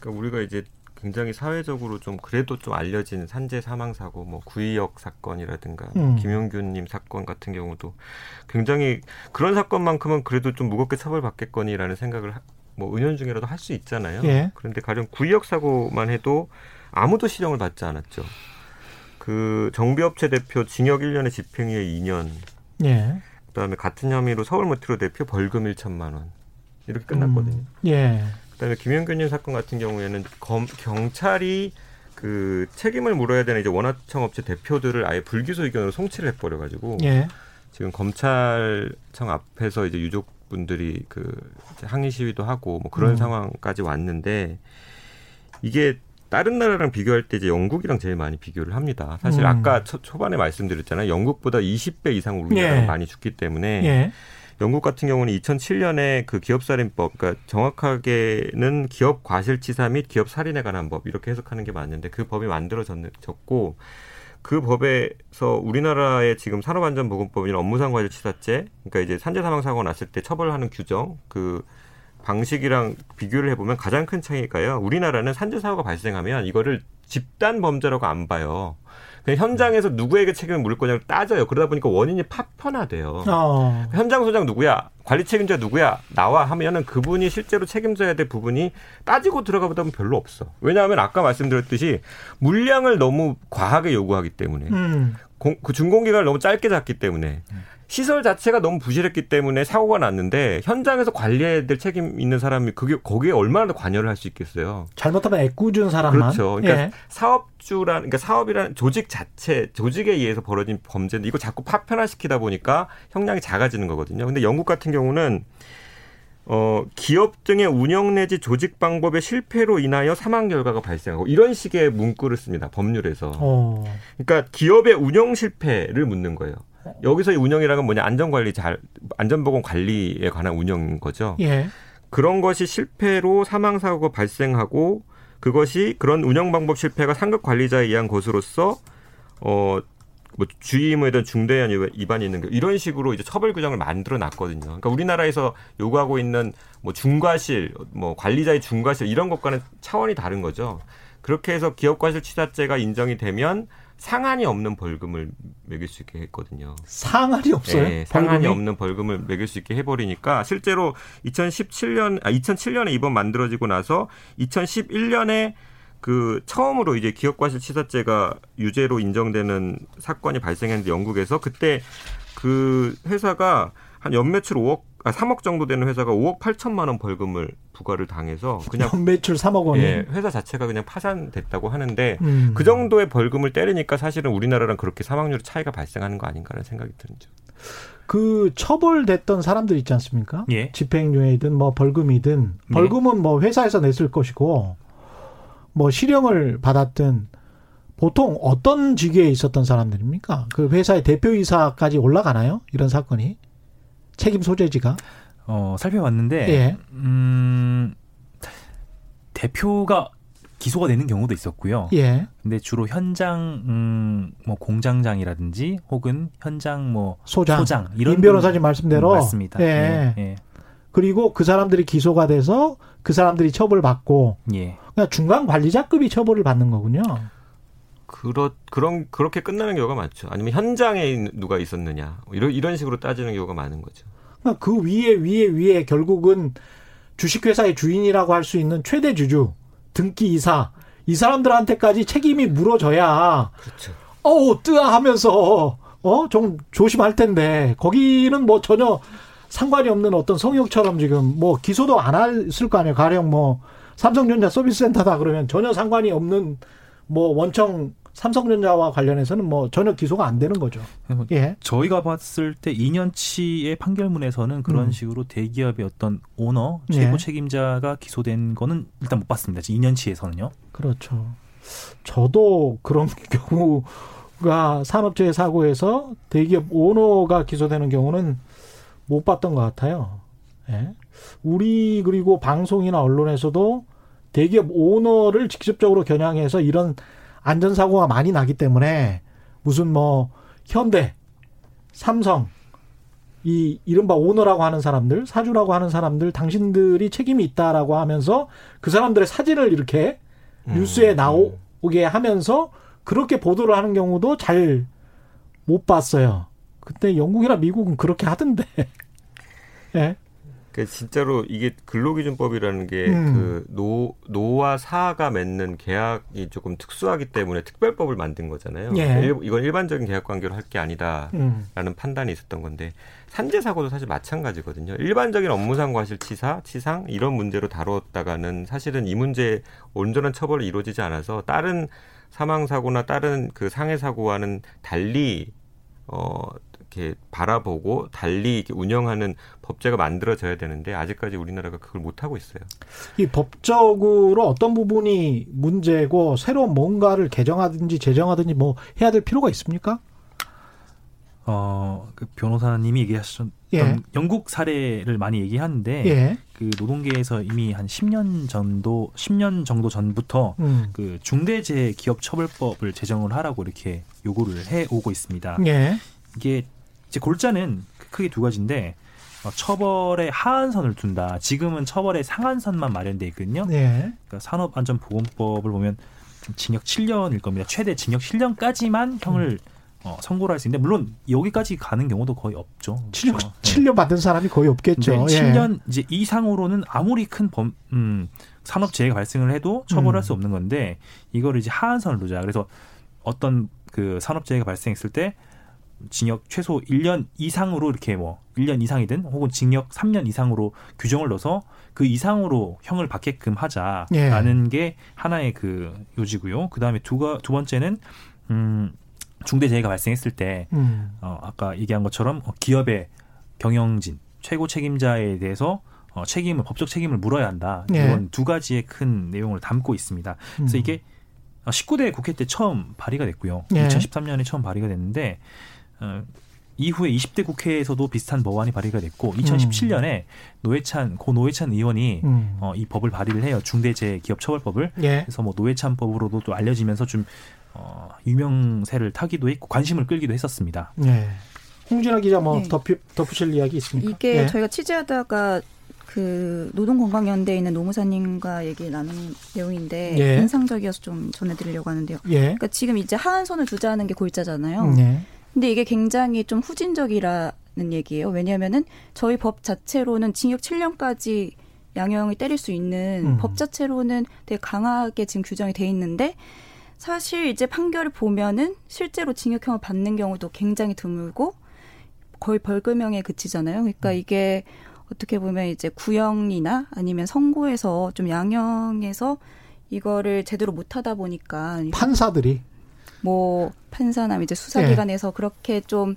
그러니까 우리가 이제 굉장히 사회적으로 좀 그래도 좀 알려진 산재 사망 사고 뭐 구의역 사건이라든가 음. 김용균님 사건 같은 경우도 굉장히 그런 사건만큼은 그래도 좀 무겁게 처벌받겠거니라는 생각을 뭐 은연중에라도 할 수 있잖아요. 예. 그런데 가령 구의역 사고만 해도 아무도 실형을 받지 않았죠. 그 정비업체 대표 징역 1년에 집행유예 2년. 예. 그다음에 같은 혐의로 서울 모티로 대표 벌금 1천만 원. 이렇게 끝났거든요. 음. 예. 그다음에 김현균님 사건 같은 경우에는 검, 경찰이 그 책임을 물어야 되는 이제 원화청 업체 대표들을 아예 불기소 의견으로 송치를 해버려 가지고 예. 지금 검찰청 앞에서 이제 유족분들이 그 항의 시위도 하고 뭐 그런 음. 상황까지 왔는데 이게 다른 나라랑 비교할 때 이제 영국이랑 제일 많이 비교를 합니다. 사실 음. 아까 초, 초반에 말씀드렸잖아요. 영국보다 20배 이상 우리나라가 예. 많이 죽기 때문에 예. 영국 같은 경우는 2007년에 그 기업살인법, 그러니까 정확하게는 기업 과실치사 및 기업 살인에 관한 법 이렇게 해석하는 게 맞는데 그 법이 만들어졌고 그 법에서 우리나라의 지금 산업안전보건법이나 업무상 과실치사죄, 그러니까 이제 산재 사망 사고 났을 때 처벌하는 규정 그 방식이랑 비교를 해보면 가장 큰 차이가요. 우리나라는 산재 사고가 발생하면 이거를 집단 범죄라고 안 봐요. 그냥 현장에서 누구에게 책임을 물을 거냐를 따져요. 그러다 보니까 원인이 파편화돼요. 어. 현장 소장 누구야? 관리 책임자 누구야? 나와 하면은 그분이 실제로 책임져야 될 부분이 따지고 들어가 보다 보면 별로 없어. 왜냐하면 아까 말씀드렸듯이 물량을 너무 과하게 요구하기 때문에 음. 공, 그 준공기간을 너무 짧게 잡기 때문에 음. 시설 자체가 너무 부실했기 때문에 사고가 났는데 현장에서 관리해야 될 책임 있는 사람이 그게 거기에 얼마나 더 관여를 할 수 있겠어요. 잘못하면 애꿎은 사람만. 그렇죠. 그러니까 예. 사업주란 그러니까 사업이라는 조직 자체 조직에 의해서 벌어진 범죄인데 이거 자꾸 파편화시키다 보니까 형량이 작아지는 거거든요. 근데 영국 같은 경우는 어, 기업 등의 운영 내지 조직 방법의 실패로 인하여 사망 결과가 발생하고 이런 식의 문구를 씁니다. 법률에서. 어. 그러니까 기업의 운영 실패를 묻는 거예요. 여기서의 운영이라는 건 뭐냐 안전관리 잘 안전보건 관리에 관한 운영인 거죠. 예. 그런 것이 실패로 사망 사고가 발생하고 그것이 그런 운영 방법 실패가 상급 관리자에 의한 것으로서 어. 뭐 주의 의무에 대한 중대한 위반이 있는 게 이런 식으로 이제 처벌 규정을 만들어 놨거든요. 그러니까 우리나라에서 요구하고 있는 뭐 중과실, 뭐 관리자의 중과실 이런 것과는 차원이 다른 거죠. 그렇게 해서 기업과실치사죄가 인정이 되면 상한이 없는 벌금을 매길 수 있게 했거든요. 상한이 없어요? 네, 상한이 없는 벌금을 매길 수 있게 해버리니까 실제로 2017년 아 2007년에 이번 만들어지고 나서 2011년에 그 처음으로 이제 기업과실 치사죄가 유죄로 인정되는 사건이 발생했는데 영국에서 그때 그 회사가 한 연매출 5억 아, 3억 정도 되는 회사가 5억 8천만 원 벌금을 부과를 당해서 그냥 매출 3억 원이 예, 회사 자체가 그냥 파산됐다고 하는데 음. 그 정도의 벌금을 때리니까 사실은 우리나라랑 그렇게 사망률 차이가 발생하는 거 아닌가라는 생각이 들죠. 그 처벌됐던 사람들 있지 않습니까? 예. 집행유예든 뭐 벌금이든 네. 벌금은 예. 뭐 회사에서 냈을 것이고 뭐 실형을 받았든 보통 어떤 직위에 있었던 사람들입니까? 그 회사의 대표이사까지 올라가나요? 이런 사건이? 책임 소재지가? 어, 살펴봤는데, 예. 음, 대표가 기소가 되는 경우도 있었고요. 예. 근데 주로 현장 음, 뭐 공장장이라든지 혹은 현장 뭐 소장, 소장 이런 임 변호사님 말씀대로 음, 맞습니다. 예. 예. 그리고 그 사람들이 기소가 돼서 그 사람들이 처벌받고 예. 그냥 중간 관리자급이 처벌을 받는 거군요. 그렇 그런 그렇게 끝나는 경우가 많죠. 아니면 현장에 누가 있었느냐 이런 이런 식으로 따지는 경우가 많은 거죠. 그러니까 그 위에 위에 위에 결국은 주식회사의 주인이라고 할 수 있는 최대 주주 등기 이사 이 사람들한테까지 책임이 물어져야 그렇죠. 어우 뜨아 하면서 어 좀 조심할 텐데 거기는 뭐 전혀 상관이 없는 어떤 성역처럼 지금 뭐 기소도 안 했을 거 아니에요. 가령 뭐 삼성전자 서비스 센터다 그러면 전혀 상관이 없는 뭐 원청 삼성전자와 관련해서는 뭐 전혀 기소가 안 되는 거죠. 예. 저희가 봤을 때 2년치의 판결문에서는 그런 음. 식으로 대기업의 어떤 오너 최고 예. 책임자가 기소된 거는 일단 못 봤습니다. 2년치에서는요. 그렇죠. 저도 그런 경우가 산업재해 사고에서 대기업 오너가 기소되는 경우는 못 봤던 것 같아요. 예. 우리 그리고 방송이나 언론에서도 대기업 오너를 직접적으로 겨냥해서 이런 안전사고가 많이 나기 때문에 무슨 뭐 현대, 삼성, 이 이른바 오너라고 하는 사람들, 사주라고 하는 사람들, 당신들이 책임이 있다라고 하면서 그 사람들의 사진을 이렇게 음, 뉴스에 나오게 하면서 그렇게 보도를 하는 경우도 잘 못 봤어요. 그때 영국이나 미국은 그렇게 하던데. 예. 네. 그 진짜로 이게 근로기준법이라는 게그 음. 노, 노와 사가 맺는 계약이 조금 특수하기 때문에 특별법을 만든 거잖아요. 예. 일, 이건 일반적인 계약 관계로 할 게 아니다라는 음. 판단이 있었던 건데 산재 사고도 사실 마찬가지거든요. 일반적인 업무상 과실치사, 치상 이런 문제로 다뤘다가는 사실은 이 문제 온전한 처벌이 이루어지지 않아서 다른 사망 사고나 다른 그 상해 사고와는 달리 어 이렇게 바라보고 달리 이렇게 운영하는 법제가 만들어져야 되는데 아직까지 우리나라가 그걸 못 하고 있어요. 이 법적으로 어떤 부분이 문제고 새로운 뭔가를 개정하든지 제정하든지 뭐 해야 될 필요가 있습니까? 어, 그 변호사님이 얘기하셨던 예. 영국 사례를 많이 얘기하는데 예. 그 노동계에서 이미 한 10년 전도 10년 정도 전부터 음. 그 중대재해 기업 처벌법을 제정을 하라고 이렇게 요구를 해 오고 있습니다. 예. 이게 이제 골자는 크게 두 가지인데 어, 처벌의 하한선을 둔다. 지금은 처벌의 상한선만 마련돼 있거든요. 네. 그러니까 산업안전보건법을 보면 징역 7년일 겁니다. 최대 징역 7년까지만 형을 음. 어, 선고를 할 수 있는데 물론 여기까지 가는 경우도 거의 없죠. 7년, 그렇죠? 7년 받은 사람이 거의 없겠죠. 네, 7년 이제 이상으로는 아무리 큰 범, 음, 산업 재해가 발생을 해도 처벌할 음. 수 없는 건데 이거를 이제 하한선을 두자. 그래서 어떤 그 산업 재해가 발생했을 때 징역 최소 1년 이상으로 이렇게 뭐 1년 이상이든 혹은 징역 3년 이상으로 규정을 넣어서 그 이상으로 형을 받게끔 하자라는 예. 게 하나의 그 요지고요. 그다음에 두가 두 번째는 음 중대 재해가 발생했을 때 음. 어, 아까 얘기한 것처럼 기업의 경영진 최고 책임자에 대해서 어, 책임을 법적 책임을 물어야 한다. 예. 이런 두 가지의 큰 내용을 담고 있습니다. 그래서 음. 이게 19대 국회 때 처음 발의가 됐고요. 예. 2013년에 처음 발의가 됐는데 어, 이후에 20대 국회에서도 비슷한 법안이 발의가 됐고 2017년에 음. 노회찬 고 노회찬 의원이 음. 어, 이 법을 발의를 해요 중대재해기업처벌법을 예. 그래서 뭐 노회찬법으로도 또 알려지면서 좀 어, 유명세를 타기도 했고 관심을 끌기도 했었습니다. 예. 홍진아 기자 뭐 네. 덧 덧붙일 이야기 있습니까? 이게 예. 저희가 취재하다가 그 노동건강연대에 있는 노무사님과 얘기 나눈 내용인데 예. 인상적이어서 좀 전해드리려고 하는데요. 예. 그러니까 지금 이제 하한선을 두자는 게 골자잖아요. 예. 근데 이게 굉장히 좀 후진적이라는 얘기예요. 왜냐하면은 저희 법 자체로는 징역 7년까지 양형을 때릴 수 있는 음. 법 자체로는 되게 강하게 지금 규정이 돼 있는데 사실 이제 판결을 보면은 실제로 징역형을 받는 경우도 굉장히 드물고 거의 벌금형에 그치잖아요. 그러니까 음. 이게 어떻게 보면 이제 구형이나 아니면 선고에서 좀 양형에서 이거를 제대로 못하다 보니까 판사들이 뭐 판사나 이제 수사기관에서 예. 그렇게 좀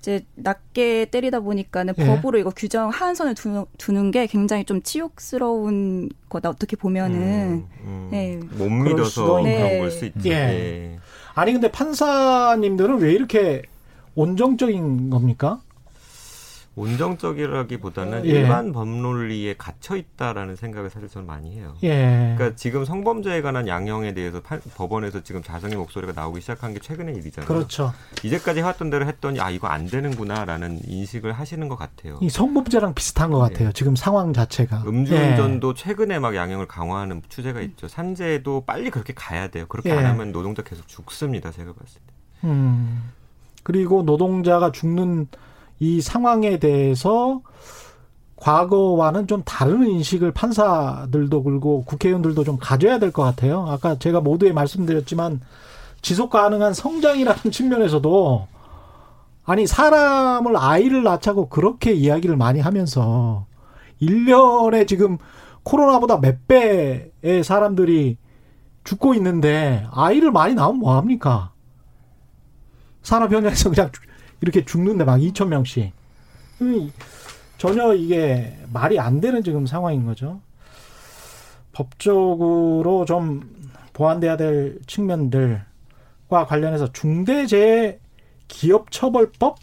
이제 낮게 때리다 보니까는 예. 법으로 이거 규정 하한선을 두, 두는 게 굉장히 좀 치욕스러운 거다 어떻게 보면은 음, 음. 네. 못 믿어서 네. 그런 걸 수 있죠. 예. 예. 아니 근데 판사님들은 왜 이렇게 온정적인 겁니까? 온정적이라기보다는 예. 일반 법논리에 갇혀 있다라는 생각을 사실 저는 많이 해요. 예. 그러니까 지금 성범죄에 관한 양형에 대해서 판, 법원에서 지금 자성의 목소리가 나오기 시작한 게 최근의 일이잖아요. 그렇죠. 이제까지 해왔던 대로 했더니 아 이거 안 되는구나라는 인식을 하시는 것 같아요. 이 성범죄랑 비슷한 것 같아요. 예. 지금 상황 자체가. 음주운전도 예. 최근에 막 양형을 강화하는 추세가 있죠. 산재도 빨리 그렇게 가야 돼요. 그렇게 안 예. 하면 노동자 계속 죽습니다. 제가 봤을 때. 음. 그리고 노동자가 죽는 이 상황에 대해서 과거와는 좀 다른 인식을 판사들도 그리고 국회의원들도 좀 가져야 될 것 같아요. 아까 제가 모두에 말씀드렸지만 지속 가능한 성장이라는 측면에서도 아니 사람을 아이를 낳자고 그렇게 이야기를 많이 하면서 1년에 지금 코로나보다 몇 배의 사람들이 죽고 있는데 아이를 많이 낳으면 뭐 합니까? 산업 현장에서 그냥 이렇게 죽는데 막 2천 명씩. 전혀 이게 말이 안 되는 지금 상황인 거죠. 법적으로 좀 보완돼야 될 측면들과 관련해서 중대재해 기업처벌법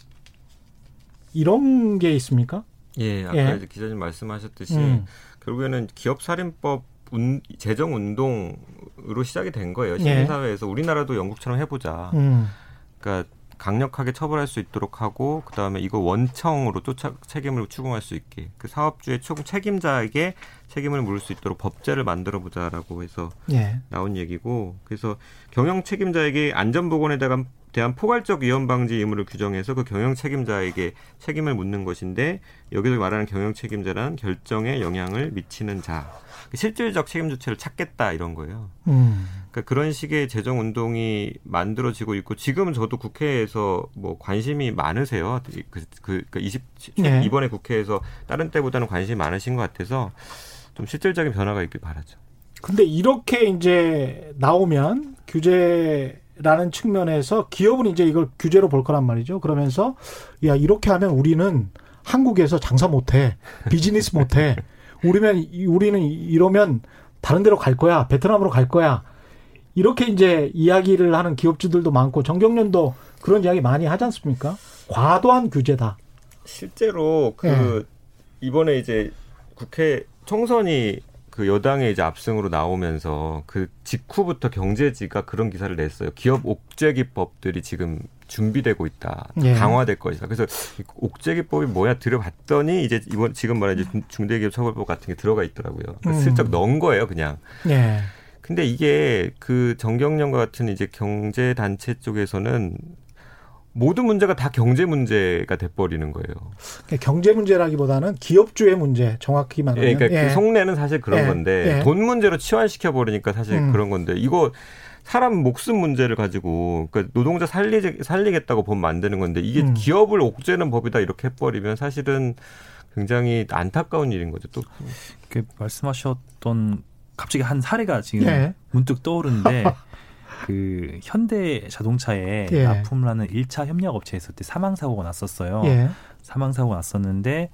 이런 게 있습니까? 예, 아까 예. 기자님 말씀하셨듯이 음. 결국에는 기업살인법 운, 재정 운동으로 시작이 된 거예요. 시민사회에서 예. 우리나라도 영국처럼 해보자. 음. 그러니까 강력하게 처벌할 수 있도록 하고 그다음에 이거 원청으로 쫓아 책임을 추궁할 수 있게 그 사업주의 총 책임자에게 책임을 물을 수 있도록 법제를 만들어 보자라고 해서 예. 나온 얘기고 그래서 경영 책임자에게 안전 보건에 대한 대한 포괄적 위험 방지 의무를 규정해서 그 경영 책임자에게 책임을 묻는 것인데 여기서 말하는 경영 책임자란 결정에 영향을 미치는 자 실질적 책임 주체를 찾겠다 이런 거예요. 음. 그러니까 그런 식의 재정 운동이 만들어지고 있고 지금 저도 국회에서 뭐 관심이 많으세요. 그, 그, 그 20, 네. 이번에 국회에서 다른 때보다는 관심이 많으신 것 같아서 좀 실질적인 변화가 있길 바라죠. 근데 이렇게 이제 나오면 규제 라는 측면에서 기업은 이제 이걸 규제로 볼 거란 말이죠. 그러면서 야 이렇게 하면 우리는 한국에서 장사 못해 비즈니스 못해 우리면 우리는 이러면 다른 데로 갈 거야 베트남으로 갈 거야 이렇게 이제 이야기를 하는 기업주들도 많고 정경련도 그런 이야기 많이 하지 않습니까? 과도한 규제다. 실제로 그 네. 이번에 이제 국회 총선이 그 여당의 이제 압승으로 나오면서 그 직후부터 경제지가 그런 기사를 냈어요. 기업 옥죄기법들이 지금 준비되고 있다. 예. 강화될 것이다. 그래서 옥죄기법이 뭐야 들어봤더니 이제 이번 지금 말하는 중대기업 처벌법 같은 게 들어가 있더라고요. 음. 슬쩍 넣은 거예요, 그냥. 예. 근데 이게 그 정경련과 같은 이제 경제 단체 쪽에서는 모든 문제가 다 경제 문제가 돼버리는 거예요. 그러니까 경제 문제라기보다는 기업주의 문제, 정확히 말하면. 예, 그러니까 그 예. 그 속내는 사실 그런 예. 건데 예. 돈 문제로 치환시켜 버리니까 사실 음. 그런 건데 이거 사람 목숨 문제를 가지고 그러니까 노동자 살리 살리겠다고 법 만드는 건데 이게 음. 기업을 옥죄는 법이다 이렇게 해버리면 사실은 굉장히 안타까운 일인 거죠. 또그 말씀하셨던 갑자기 한 사례가 지금 예. 문득 떠오르는데 그 현대 자동차에 예. 납품을 는 1차 협력 업체에서 때 사망 사고가 났었어요. 예. 사망 사고가 났었는데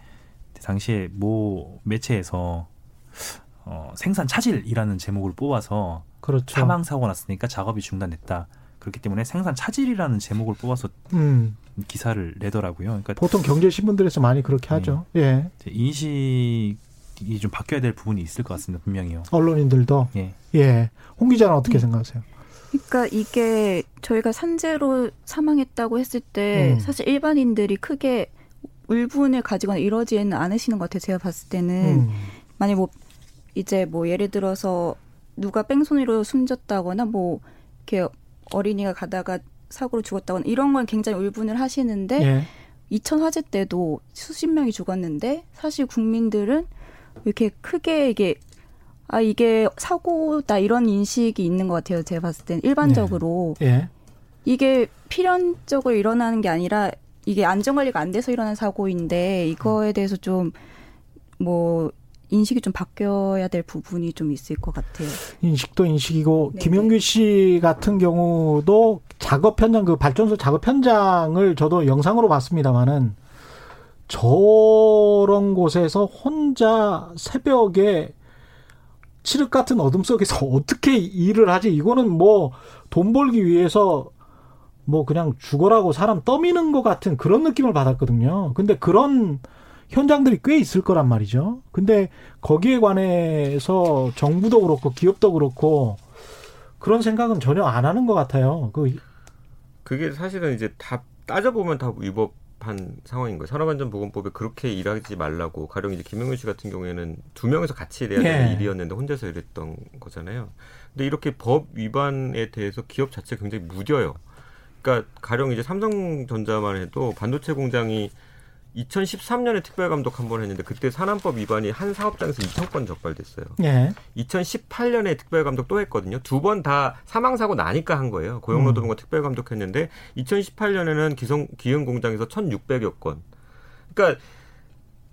당시에 모 매체에서 어, 생산 차질이라는 제목을 뽑아서 그렇죠. 사망 사고가 났으니까 작업이 중단됐다. 그렇기 때문에 생산 차질이라는 제목을 뽑아서 음. 기사를 내더라고요. 그러니까 보통 경제 신문들에서 많이 그렇게 하죠. 네. 예. 인식 이 좀 바뀌어야 될 부분이 있을 것 같습니다. 분명히요. 언론인들도. 예. 예. 홍 기자는 어떻게 음. 생각하세요? 그러니까 이게 저희가 산재로 사망했다고 했을 때 음. 사실 일반인들이 크게 울분을 가지거나 이러지는 않으시는 것 같아요. 제가 봤을 때는 음. 만약 뭐 이제 뭐 예를 들어서 누가 뺑소니로 숨졌다거나 뭐 이렇게 어린이가 가다가 사고로 죽었다거나 이런 건 굉장히 울분을 하시는데 예. 2000 화재 때도 수십 명이 죽었는데 사실 국민들은 이렇게 크게 이게 아 이게 사고다 이런 인식이 있는 것 같아요. 제가 봤을 땐 일반적으로 네. 예. 이게 필연적으로 일어나는 게 아니라 이게 안전 관리가 안 돼서 일어난 사고인데 이거에 대해서 좀 뭐 인식이 좀 바뀌어야 될 부분이 좀 있을 것 같아요. 인식도 인식이고 네. 김영규 씨 같은 경우도 작업 현장 그 발전소 작업 현장을 저도 영상으로 봤습니다만은 저런 곳에서 혼자 새벽에 칠흑 같은 어둠 속에서 어떻게 일을 하지? 이거는 뭐 돈 벌기 위해서 뭐 그냥 죽어라고 사람 떠미는 것 같은 그런 느낌을 받았거든요. 근데 그런 현장들이 꽤 있을 거란 말이죠. 근데 거기에 관해서 정부도 그렇고 기업도 그렇고 그런 생각은 전혀 안 하는 것 같아요. 그 그게 사실은 이제 다 따져보면 다 위법 한 상황인 거예요. 산업안전보건법에 그렇게 일하지 말라고 가령 이제 김영윤 씨 같은 경우에는 두 명에서 같이 일해야 되는 예. 일이었는데 혼자서 일했던 거잖아요. 근데 이렇게 법 위반에 대해서 기업 자체 굉장히 무뎌요. 그러니까 가령 이제 삼성전자만 해도 반도체 공장이 2013년에 특별감독 한 번 했는데 그때 산안법 위반이 한 사업장에서 2천 건 적발됐어요. 예. 2018년에 특별감독 또 했거든요. 두 번 다 사망사고 나니까 한 거예요. 고용노동부가 음. 특별감독 했는데 2018년에는 기성 기흥 공장에서 1,600여 건. 그러니까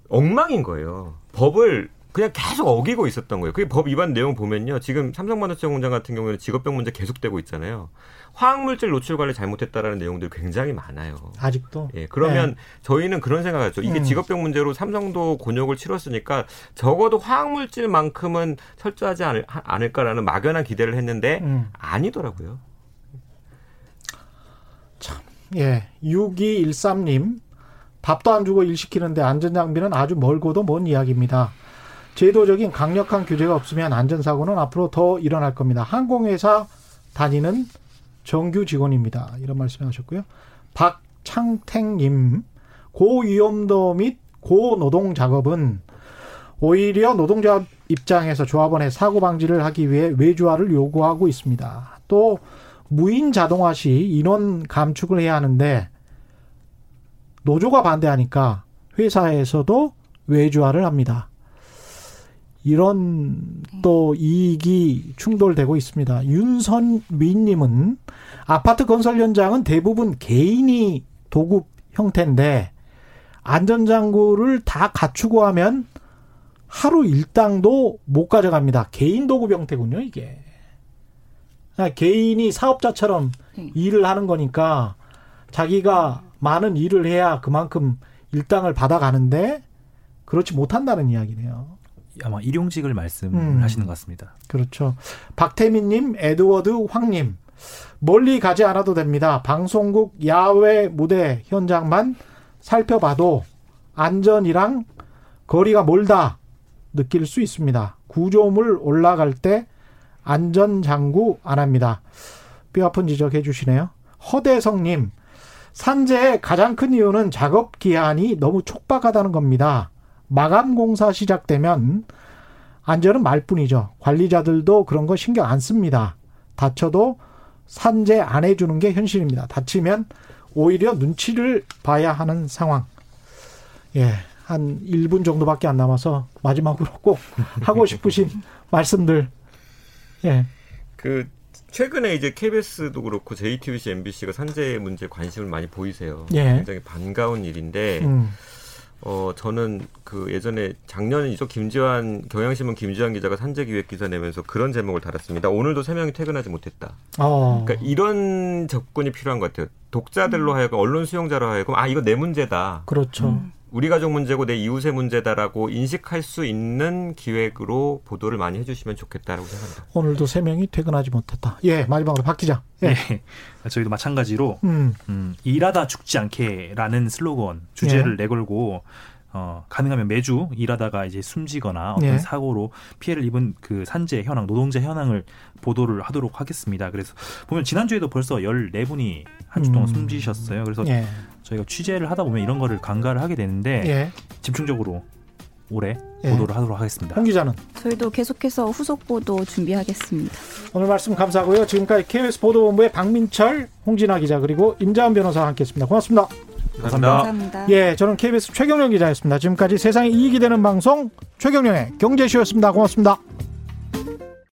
엉망인 거예요. 법을 그냥 계속 어기고 있었던 거예요. 그게 법 위반 내용 보면요. 지금 삼성반도체 공장 같은 경우에는 직업병 문제 계속되고 있잖아요. 화학물질 노출 관리 잘못했다라는 내용들이 굉장히 많아요. 아직도. 예, 그러면 네. 저희는 그런 생각을 했죠. 이게 음. 직업병 문제로 삼성도 곤욕을 치렀으니까 적어도 화학물질만큼은 철저하지 않을, 않을까라는 막연한 기대를 했는데 음. 아니더라고요. 참, 예. 6213님. 밥도 안 주고 일 시키는데 안전장비는 아주 멀고도 먼 이야기입니다. 제도적인 강력한 규제가 없으면 안전사고는 앞으로 더 일어날 겁니다. 항공회사 다니는 정규 직원입니다. 이런 말씀 하셨고요. 박창택님, 고위험도 및 고노동 작업은 오히려 노동자 입장에서 조합원의 사고 방지를 하기 위해 외주화를 요구하고 있습니다. 또 무인 자동화 시 인원 감축을 해야 하는데 노조가 반대하니까 회사에서도 외주화를 합니다. 이런 또 이익이 충돌되고 있습니다. 윤선미님은 아파트 건설 현장은 대부분 개인이 도급 형태인데 안전장구를 다 갖추고 하면 하루 일당도 못 가져갑니다. 개인 도급 형태군요, 이게. 개인이 사업자처럼 네. 일을 하는 거니까 자기가 많은 일을 해야 그만큼 일당을 받아가는데 그렇지 못한다는 이야기네요. 아마 일용직을 말씀하시는 음. 것 같습니다. 그렇죠. 박태민님, 에드워드 황님, 멀리 가지 않아도 됩니다. 방송국 야외 무대 현장만 살펴봐도 안전이랑 거리가 멀다 느낄 수 있습니다. 구조물 올라갈 때 안전 장구 안 합니다. 뼈 아픈 지적해 주시네요. 허대성님, 산재의 가장 큰 이유는 작업 기한이 너무 촉박하다는 겁니다. 마감 공사 시작되면 안전은 말뿐이죠. 관리자들도 그런 거 신경 안 씁니다. 다쳐도 산재 안 해주는 게 현실입니다. 다치면 오히려 눈치를 봐야 하는 상황. 예, 한 1분 정도밖에 안 남아서 마지막으로 꼭 하고 싶으신 말씀들. 예. 그 최근에 이제 KBS도 그렇고 JTBC, MBC가 산재 문제 관심을 많이 보이세요. 예. 굉장히 반가운 일인데 음. 어, 저는 그 예전에 작년이죠. 김지환, 경향신문 김지환 기자가 산재기획 기사 내면서 그런 제목을 달았습니다. 오늘도 세 명이 퇴근하지 못했다. 어. 그러니까 이런 접근이 필요한 것 같아요. 독자들로 음. 하여금, 언론 수용자로 하여금, 아, 이거 내 문제다. 그렇죠. 음. 우리 가족 문제고 내 이웃의 문제다라고 인식할 수 있는 기획으로 보도를 많이 해주시면 좋겠다라고 생각합니다. 오늘도 세 명이 퇴근하지 못했다. 예, 마지막으로 박 기자. 예. 네. 저희도 마찬가지로 음. 음, 일하다 죽지 않게라는 슬로건 주제를 예. 내걸고 어, 가능하면 매주 일하다가 이제 숨지거나 어떤 예. 사고로 피해를 입은 그 산재 현황, 노동자 현황을 보도를 하도록 하겠습니다. 그래서 보면 지난주에도 벌써 14분이 한 주 동안 음. 숨지셨어요. 그래서 예. 저희가 취재를 하다 보면 이런 거를 간과를 하게 되는데 예. 집중적으로 올해 예. 보도를 하도록 하겠습니다. 홍 기자는 저희도 계속해서 후속 보도 준비하겠습니다. 오늘 말씀 감사하고요. 지금까지 KBS 보도본부의 박민철, 홍진아 기자 그리고 임자은 변호사와 함께했습니다. 고맙습니다. 감사합니다. 감사합니다. 예, 저는 KBS 최경영 기자였습니다. 지금까지 세상에 이익이 되는 방송 최경영의 경제쇼였습니다. 고맙습니다.